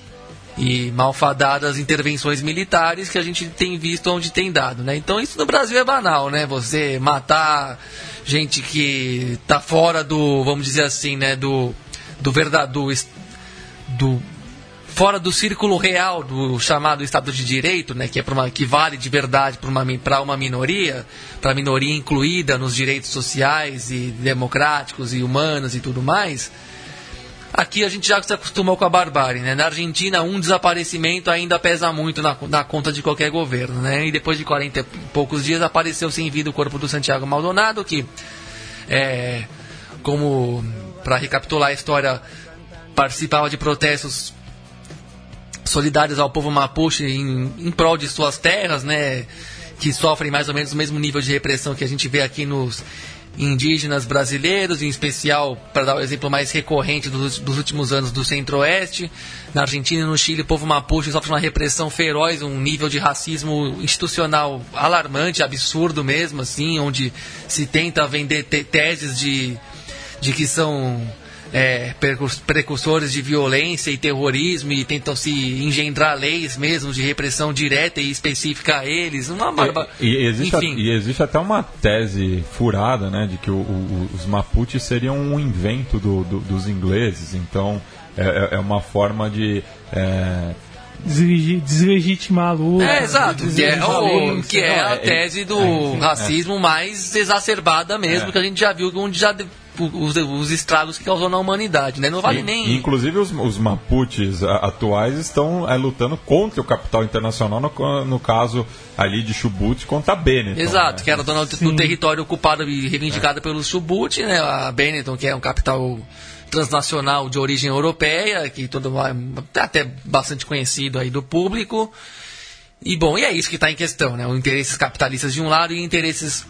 e malfadadas intervenções militares que a gente tem visto onde tem dado, né? Então isso no Brasil é banal, né? Você matar gente que está fora do, vamos dizer assim, né, do do verdadeiro do fora do círculo real do chamado Estado de Direito, né, que é uma, que vale de verdade para uma uma minoria, para a minoria incluída nos direitos sociais e democráticos e humanos e tudo mais. Aqui a gente já se acostumou com a barbárie, né? Na Argentina, um desaparecimento ainda pesa muito na, na conta de qualquer governo, né? E depois de 40 e poucos dias apareceu sem vida o corpo do Santiago Maldonado, que, é, como, para recapitular a história, participava de protestos solidários ao povo mapuche em, em prol de suas terras, né? Que sofrem mais ou menos o mesmo nível de repressão que a gente vê aqui nos indígenas brasileiros, em especial, para dar o exemplo mais recorrente dos, dos últimos anos do Centro-Oeste. Na Argentina e no Chile, o povo mapuche sofre uma repressão feroz, um nível de racismo institucional alarmante, absurdo mesmo, assim, onde se tenta vender te teses de, de que são é, precursores de violência e terrorismo e tentam se engendrar leis mesmo de repressão direta e específica a eles. Uma barba... e, e, existe. A, e existe até uma tese furada né, de que o, o, os Mapuches seriam um invento do, do, dos ingleses. Então é, é, é uma forma de. É, deslegitimar a luta. É, exato. Que é, o, que é a é, tese do é, racismo mais exacerbada mesmo, que a gente já viu onde já os, os estragos que causou na humanidade, né? Não vale e, nem. Inclusive os, os Mapuches atuais estão é, lutando contra o capital internacional, no, no caso ali de Chubut contra a Benetton. Exato, né? que era dona do território ocupado e reivindicado é. pelos Chubut, né? A Benetton, que é um capital transnacional de origem europeia, que todo até bastante conhecido aí do público. E bom, e é isso que está em questão, né? Os interesses capitalistas de um lado e interesses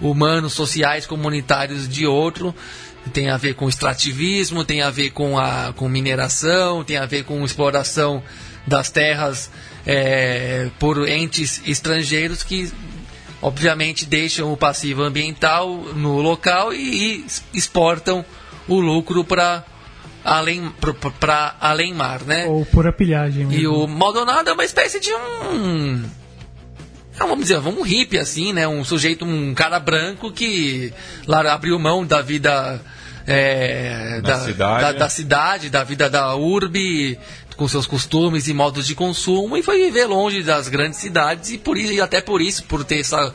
humanos, sociais, comunitários de outro. Tem a ver com extrativismo, tem a ver com a com mineração, tem a ver com exploração das terras é, por entes estrangeiros que obviamente deixam o passivo ambiental no local e, e exportam o lucro para além para além mar, né? Ou por a pilhagem. Mesmo. E o Maldonado é uma espécie de um é, vamos dizer, um hippie assim, né? Um sujeito, um cara branco que lá abriu mão da vida é, da, cidade, da, né? da, cidade, da vida da urbe, com seus costumes e modos de consumo e foi viver longe das grandes cidades e por isso e até por isso, por ter essa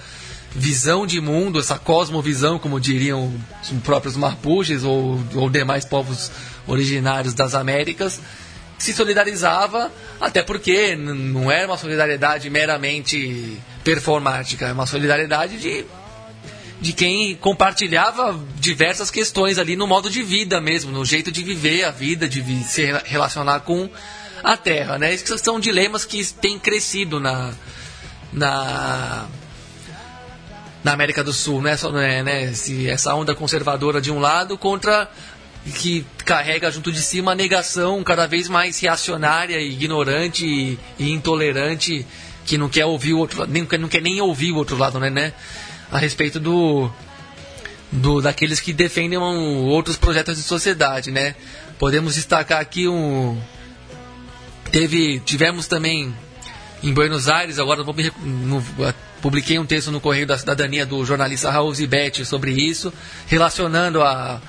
visão de mundo, essa cosmovisão, como diriam os próprios Mapuches ou, ou demais povos originários das Américas, se solidarizava, até porque não era uma solidariedade meramente performática, é uma solidariedade de, de quem compartilhava diversas questões ali no modo de vida mesmo, no jeito de viver a vida, de se relacionar com a Terra. Né? Esses são dilemas que têm crescido na, na, na América do Sul, né? Né, né? essa onda conservadora de um lado contra que carrega junto de si uma negação cada vez mais reacionária, ignorante e, e intolerante, que não quer ouvir o outro nem, não quer nem ouvir o outro lado, né, né? A respeito do, do daqueles que defendem um, outros projetos de sociedade, né? Podemos destacar aqui um teve tivemos também em Buenos Aires, agora vou me, no, publiquei um texto no Correio da Cidadania do jornalista Raul Zibetti sobre isso, relacionando a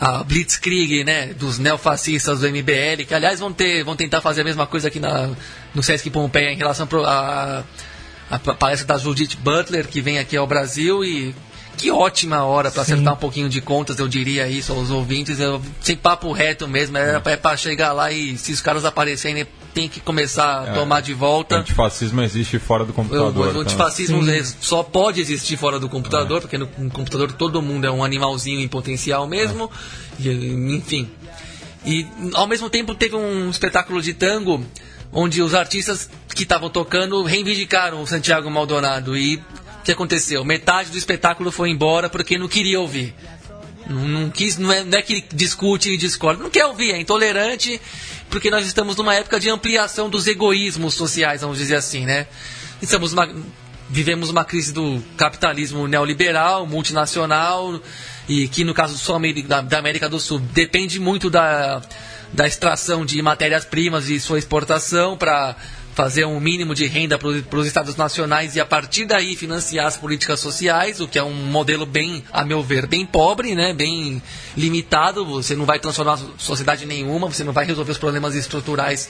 a Blitzkrieg, né, dos neofascistas do MBL, que aliás vão ter, vão tentar fazer a mesma coisa aqui na, no Sesc Pompeia em relação a palestra da Judith Butler, que vem aqui ao Brasil e que ótima hora para acertar um pouquinho de contas, eu diria isso aos ouvintes, eu, sem papo reto mesmo, era para chegar lá e se os caras aparecerem tem que começar a é, tomar de volta. O antifascismo existe fora do computador. O, o antifascismo tá? só pode existir fora do computador, é. porque no, no, computador todo mundo é um animalzinho em potencial mesmo. É. E, enfim. E ao mesmo tempo teve um espetáculo de tango onde os artistas que estavam tocando reivindicaram o Santiago Maldonado. E o que aconteceu? Metade do espetáculo foi embora porque não queria ouvir. Não, não, quis, não, é, não é que discute e discorda, não quer ouvir, é intolerante, porque nós estamos numa época de ampliação dos egoísmos sociais, vamos dizer assim, né? Estamos uma, vivemos uma crise do capitalismo neoliberal, multinacional, e que no caso da América do Sul depende muito da, da extração de matérias-primas e sua exportação para fazer um mínimo de renda para os estados nacionais e a partir daí financiar as políticas sociais, o que é um modelo bem, a meu ver, bem pobre, né, bem limitado. Você não vai transformar sociedade nenhuma, você não vai resolver os problemas estruturais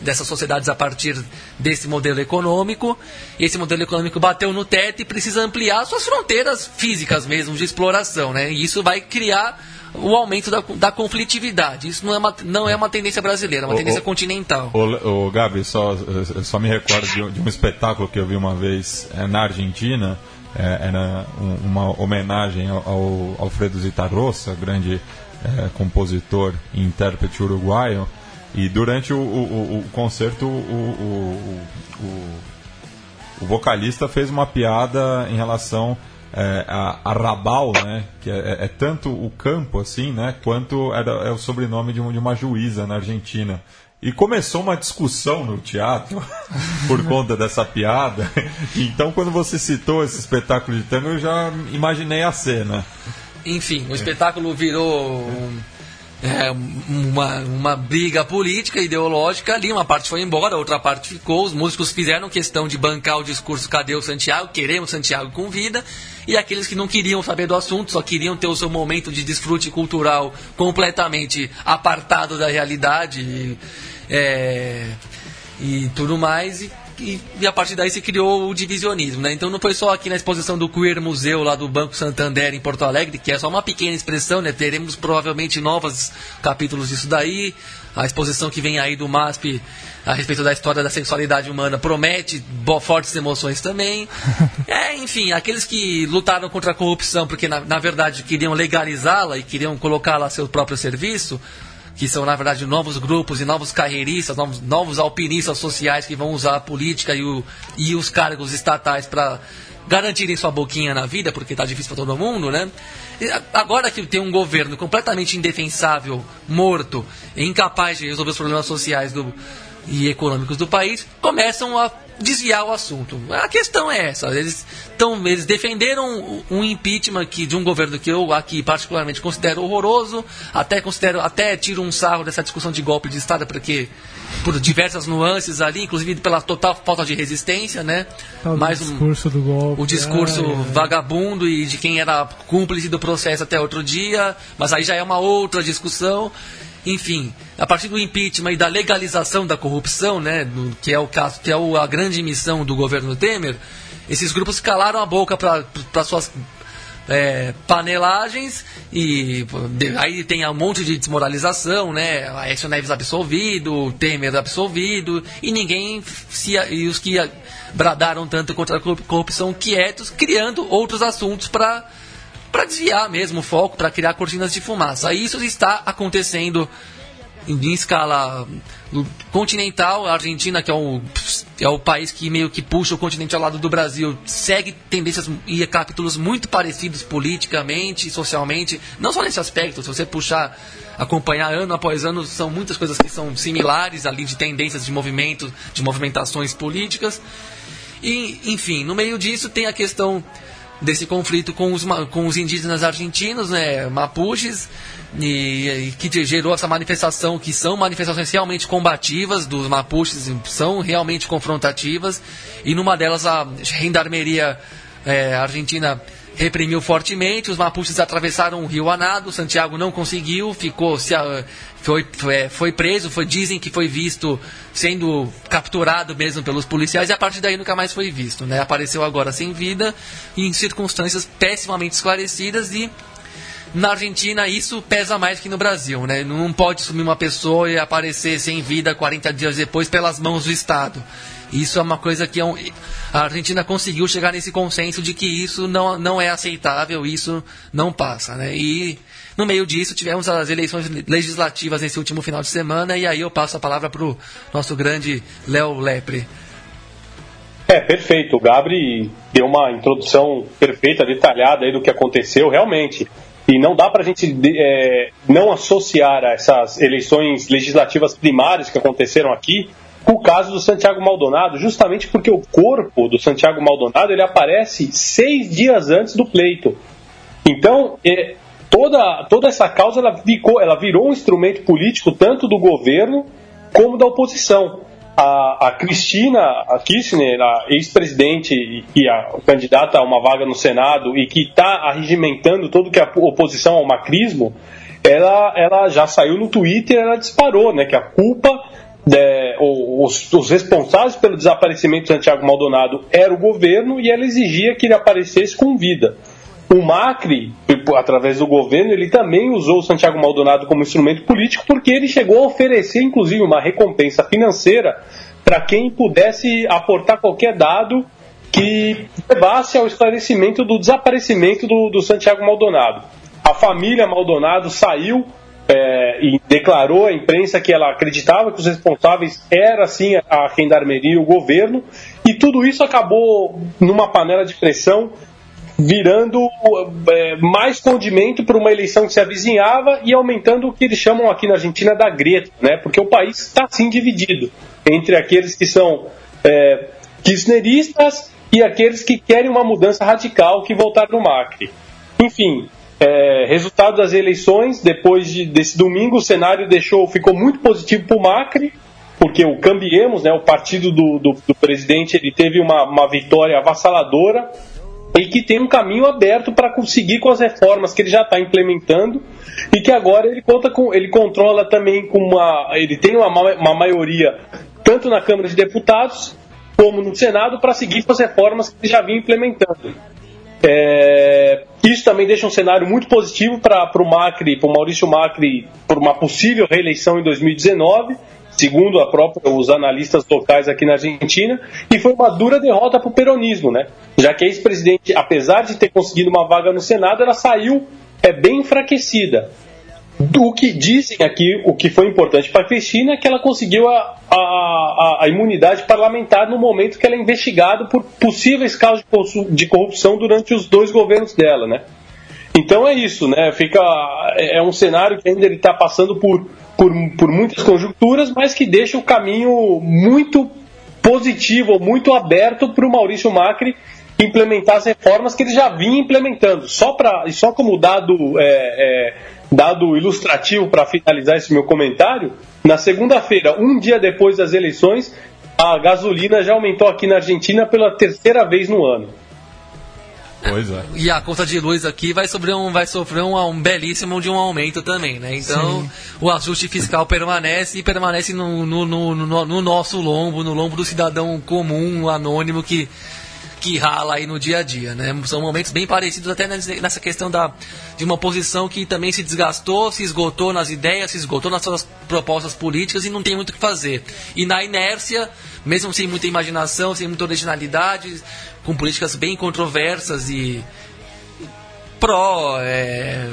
dessas sociedades a partir desse modelo econômico. Esse modelo econômico bateu no teto e precisa ampliar suas fronteiras físicas mesmo de exploração, né? E isso vai criar o aumento da, da conflitividade. Isso não é uma, não é uma tendência brasileira, é uma o, tendência o, continental. O, o, Gabi, só, só me recordo de, de, um espetáculo que eu vi uma vez é, na Argentina. É, era um, uma homenagem ao, ao Alfredo Zitarrosa, grande compositor e intérprete uruguaio. E durante o, o, o concerto, o, o, vocalista fez uma piada em relação é, a, a, Rabal, né, que é, é, é, tanto o campo assim, né, quanto era, é o sobrenome de, um, de uma juíza na Argentina. E começou uma discussão no teatro *laughs* por conta dessa piada. Então, quando você citou esse espetáculo de tango, eu já imaginei a cena. Enfim, o espetáculo virou um é, uma, uma briga política, ideológica ali. Uma parte foi embora, outra parte ficou. Os músicos fizeram questão de bancar o discurso: cadê o Santiago? Queremos Santiago com vida. E aqueles que não queriam saber do assunto, só queriam ter o seu momento de desfrute cultural completamente apartado da realidade é, e tudo mais. E e, e, a partir daí se criou o divisionismo, né? Então não foi só aqui na exposição do Queer Museu lá do Banco Santander em Porto Alegre, que é só uma pequena expressão, né? Teremos provavelmente novos capítulos disso daí. A exposição que vem aí do MASP a respeito da história da sexualidade humana promete fortes emoções também. *laughs* É, enfim, aqueles que lutaram contra a corrupção porque na, na verdade queriam legalizá-la e queriam colocá-la a seu próprio serviço, que são, na verdade, novos grupos e novos carreiristas, novos, novos alpinistas sociais que vão usar a política e, o, e os cargos estatais para garantirem sua boquinha na vida, porque está difícil para todo mundo, né? E agora que tem um governo completamente indefensável, morto, incapaz de resolver os problemas sociais do, e econômicos do país, começam a desviar o assunto. A questão é essa. Eles, tão, eles defenderam um impeachment que, de um governo que eu aqui particularmente considero horroroso, até considero, até tiro um sarro dessa discussão de golpe de Estado, porque por diversas nuances ali, inclusive pela total falta de resistência, né? Mais o discurso um, do golpe. O discurso ah, é. vagabundo e de quem era cúmplice do processo até outro dia, mas aí já é uma outra discussão. Enfim, a partir do impeachment e da legalização da corrupção, né, que é o caso, que é a grande missão do governo Temer, esses grupos calaram a boca para suas é, panelagens e de, aí tem um monte de desmoralização, né? Aécio Neves absolvido, Temer absolvido e ninguém se, e os que bradaram tanto contra a corrupção quietos, criando outros assuntos para para desviar mesmo o foco, para criar cortinas de fumaça. Isso está acontecendo em escala continental. A Argentina, que é o, é o país que meio que puxa o continente ao lado do Brasil, segue tendências e capítulos muito parecidos politicamente e socialmente. Não só nesse aspecto, se você puxar, acompanhar ano após ano, são muitas coisas que são similares ali de tendências de movimento, de movimentações políticas. E, enfim, no meio disso tem a questão desse conflito com os, com os indígenas argentinos, né, mapuches, e, e, que gerou essa manifestação, que são manifestações realmente combativas dos mapuches, são realmente confrontativas, e numa delas a gendarmeria é, argentina reprimiu fortemente, os mapuches atravessaram o rio Anado, Santiago não conseguiu, ficou se, foi, foi, foi, preso, foi, dizem que foi visto sendo capturado mesmo pelos policiais e a partir daí nunca mais foi visto. Né? Apareceu agora sem vida, em circunstâncias pessimamente esclarecidas e na Argentina isso pesa mais que no Brasil, né? Não pode sumir uma pessoa e aparecer sem vida 40 dias depois pelas mãos do Estado. Isso é uma coisa que é um, a Argentina conseguiu chegar nesse consenso de que isso não, não é aceitável, isso não passa, né? E no meio disso tivemos as eleições legislativas nesse último final de semana e aí eu passo a palavra para o nosso grande Léo Lepre. É, perfeito. O Gabri deu uma introdução perfeita, detalhada aí do que aconteceu, realmente. E não dá para a gente é, não associar essas eleições legislativas primárias que aconteceram aqui com o caso do Santiago Maldonado, justamente porque o corpo do Santiago Maldonado ele aparece seis dias antes do pleito. Então, é, toda, toda essa causa ela, ficou, ela virou um instrumento político tanto do governo como da oposição. A, a Cristina a Kirchner, a ex-presidente e a candidata a uma vaga no Senado e que está arregimentando tudo que a oposição ao macrismo, ela, ela já saiu no Twitter, ela disparou, né, que a culpa é, os, os, responsáveis pelo desaparecimento de Santiago Maldonado era o governo e ela exigia que ele aparecesse com vida. O Macri, através do governo, ele também usou o Santiago Maldonado como instrumento político porque ele chegou a oferecer, inclusive, uma recompensa financeira para quem pudesse aportar qualquer dado que levasse ao esclarecimento do desaparecimento do, do Santiago Maldonado. A família Maldonado saiu é, e declarou à imprensa que ela acreditava que os responsáveis era sim a gendarmeria e o governo, e tudo isso acabou numa panela de pressão virando é, mais condimento para uma eleição que se avizinhava e aumentando o que eles chamam aqui na Argentina da greta, né? porque o país está sim dividido entre aqueles que são é, kirchneristas e aqueles que querem uma mudança radical que voltaram no Macri. Enfim, é, resultado das eleições, depois de, desse domingo, o cenário deixou, ficou muito positivo para o Macri, porque o Cambiemos, né, o partido do, do, do presidente, ele teve uma, uma vitória avassaladora e que tem um caminho aberto para conseguir com as reformas que ele já está implementando e que agora ele conta com, ele controla também com uma, ele tem uma, uma maioria tanto na Câmara de Deputados como no Senado para seguir com as reformas que ele já vinha implementando. É, isso também deixa um cenário muito positivo para o Macri, para o Maurício Macri, por uma possível reeleição em 2019, segundo a própria, os analistas locais aqui na Argentina, e foi uma dura derrota para o peronismo, né? Já que a ex-presidente, apesar de ter conseguido uma vaga no Senado, ela saiu é bem enfraquecida. O que dizem aqui, o que foi importante para a Cristina é que ela conseguiu a, a, a, imunidade parlamentar no momento que ela é investigada por possíveis casos de corrupção durante os dois governos dela, né? Então é isso, né? Fica é, é um cenário que ainda ele está passando por, por, por muitas conjunturas, mas que deixa o caminho muito positivo, muito aberto para o Maurício Macri implementar as reformas que ele já vinha implementando. Só para só como dado é, é, dado ilustrativo para finalizar esse meu comentário, na segunda-feira, um dia depois das eleições, a gasolina já aumentou aqui na Argentina pela terceira vez no ano. Pois é. E a conta de luz aqui vai sofrer um, vai sofrer um, um belíssimo de um aumento também, né? Então Sim. o ajuste fiscal permanece e permanece no, no, no, no, no nosso lombo, no lombo do cidadão comum, anônimo que que rala aí no dia a dia, né? São momentos bem parecidos até nessa questão da, de uma oposição que também se desgastou, se esgotou nas ideias, se esgotou nas suas propostas políticas e não tem muito o que fazer. E na inércia, mesmo sem muita imaginação, sem muita originalidade, com políticas bem controversas e pró é,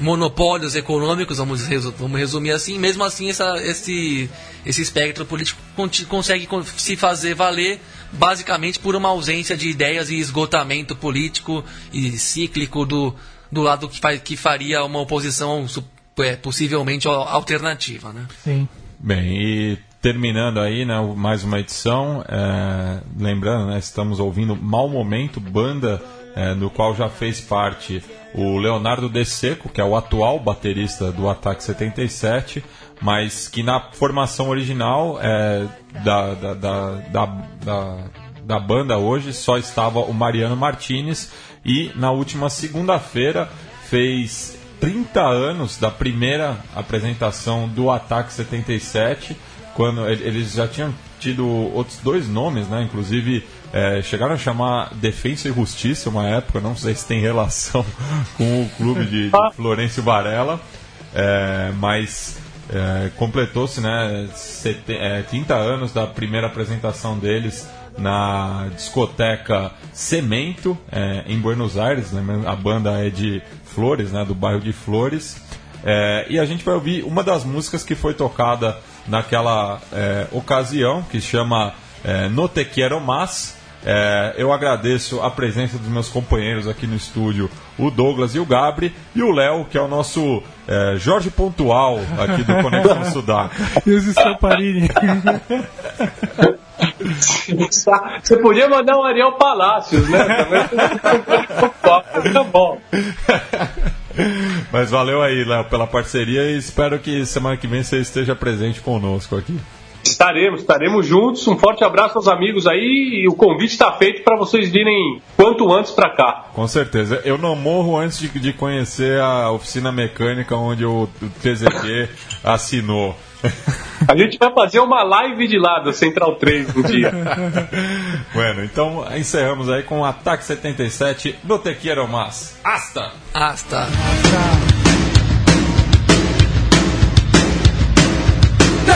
monopólios econômicos, vamos, vamos resumir assim, mesmo assim essa, esse, esse espectro político consegue se fazer valer basicamente por uma ausência de ideias e esgotamento político e cíclico do, do lado que, faz, que faria uma oposição é, possivelmente alternativa. Né? Sim. Bem, e terminando aí, né, mais uma edição, é, lembrando, né, estamos ouvindo Mal Momento, banda é, no qual já fez parte o Leonardo De Seco, que é o atual baterista do Ataque 77, mas que na formação original é, da, da, da, da, da banda hoje só estava o Mariano Martinez e na última segunda-feira fez 30 anos da primeira apresentação do Ataque 77, quando eles já tinham tido outros dois nomes, né? Inclusive É, chegaram a chamar Defensa e Justiça uma época, não sei se tem relação *laughs* com o clube de, de ah. Florencio Varela, é, mas é, completou-se né, 30 é, anos da primeira apresentação deles na discoteca Cemento, é, em Buenos Aires. Né, a banda é de Flores, né, do bairro de Flores. É, e a gente vai ouvir uma das músicas que foi tocada naquela ocasião, que chama é, No Te Quiero Más. É, eu agradeço a presença dos meus companheiros aqui no estúdio, o Douglas e o Gabri, e o Léo, que é o nosso é, Jorge Pontual aqui do Conexão *laughs* Sudaca. E os Stamparini. *laughs* Você podia mandar um Ariel Palácios, né? tá bom. Mas valeu aí, Léo, pela parceria e espero que semana que vem você esteja presente conosco aqui. Estaremos, estaremos juntos. Um forte abraço aos amigos aí e o convite está feito para vocês virem quanto antes para cá. Com certeza. Eu não morro antes de, de conhecer a oficina mecânica onde o, o TZQ assinou. A gente vai fazer uma live de lá do Central 3 um dia. *laughs* bueno, então encerramos aí com o Ataque 77 do Te Quiero Más. Hasta! Hasta!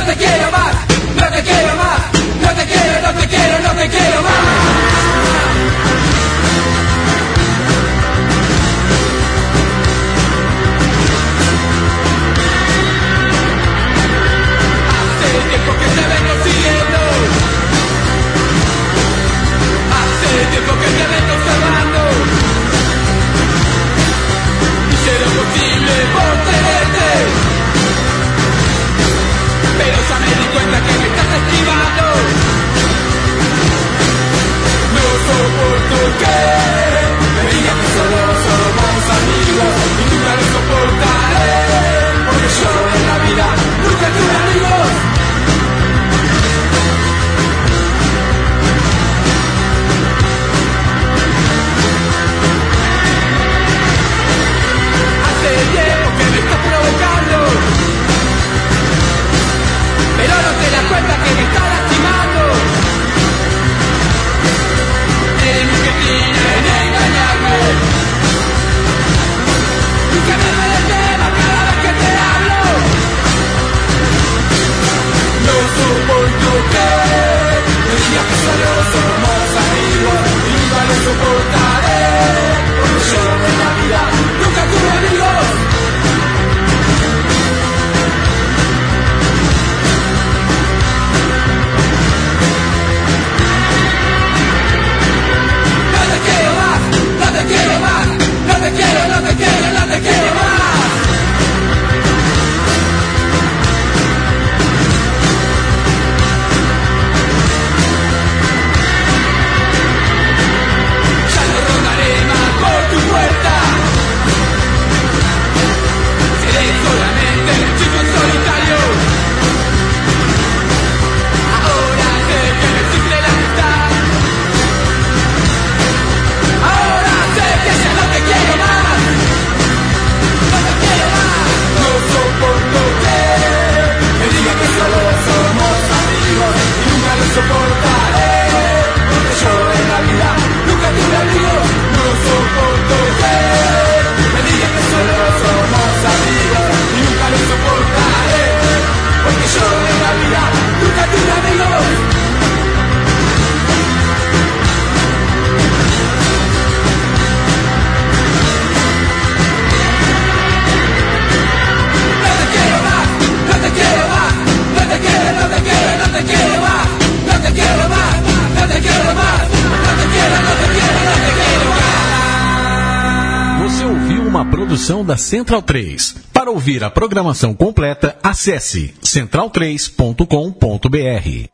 Te quiero más, no te quiero más, no te quiero, no te quiero, no te quiero más. Da Central 3. Para ouvir a programação completa, acesse central3.com.br.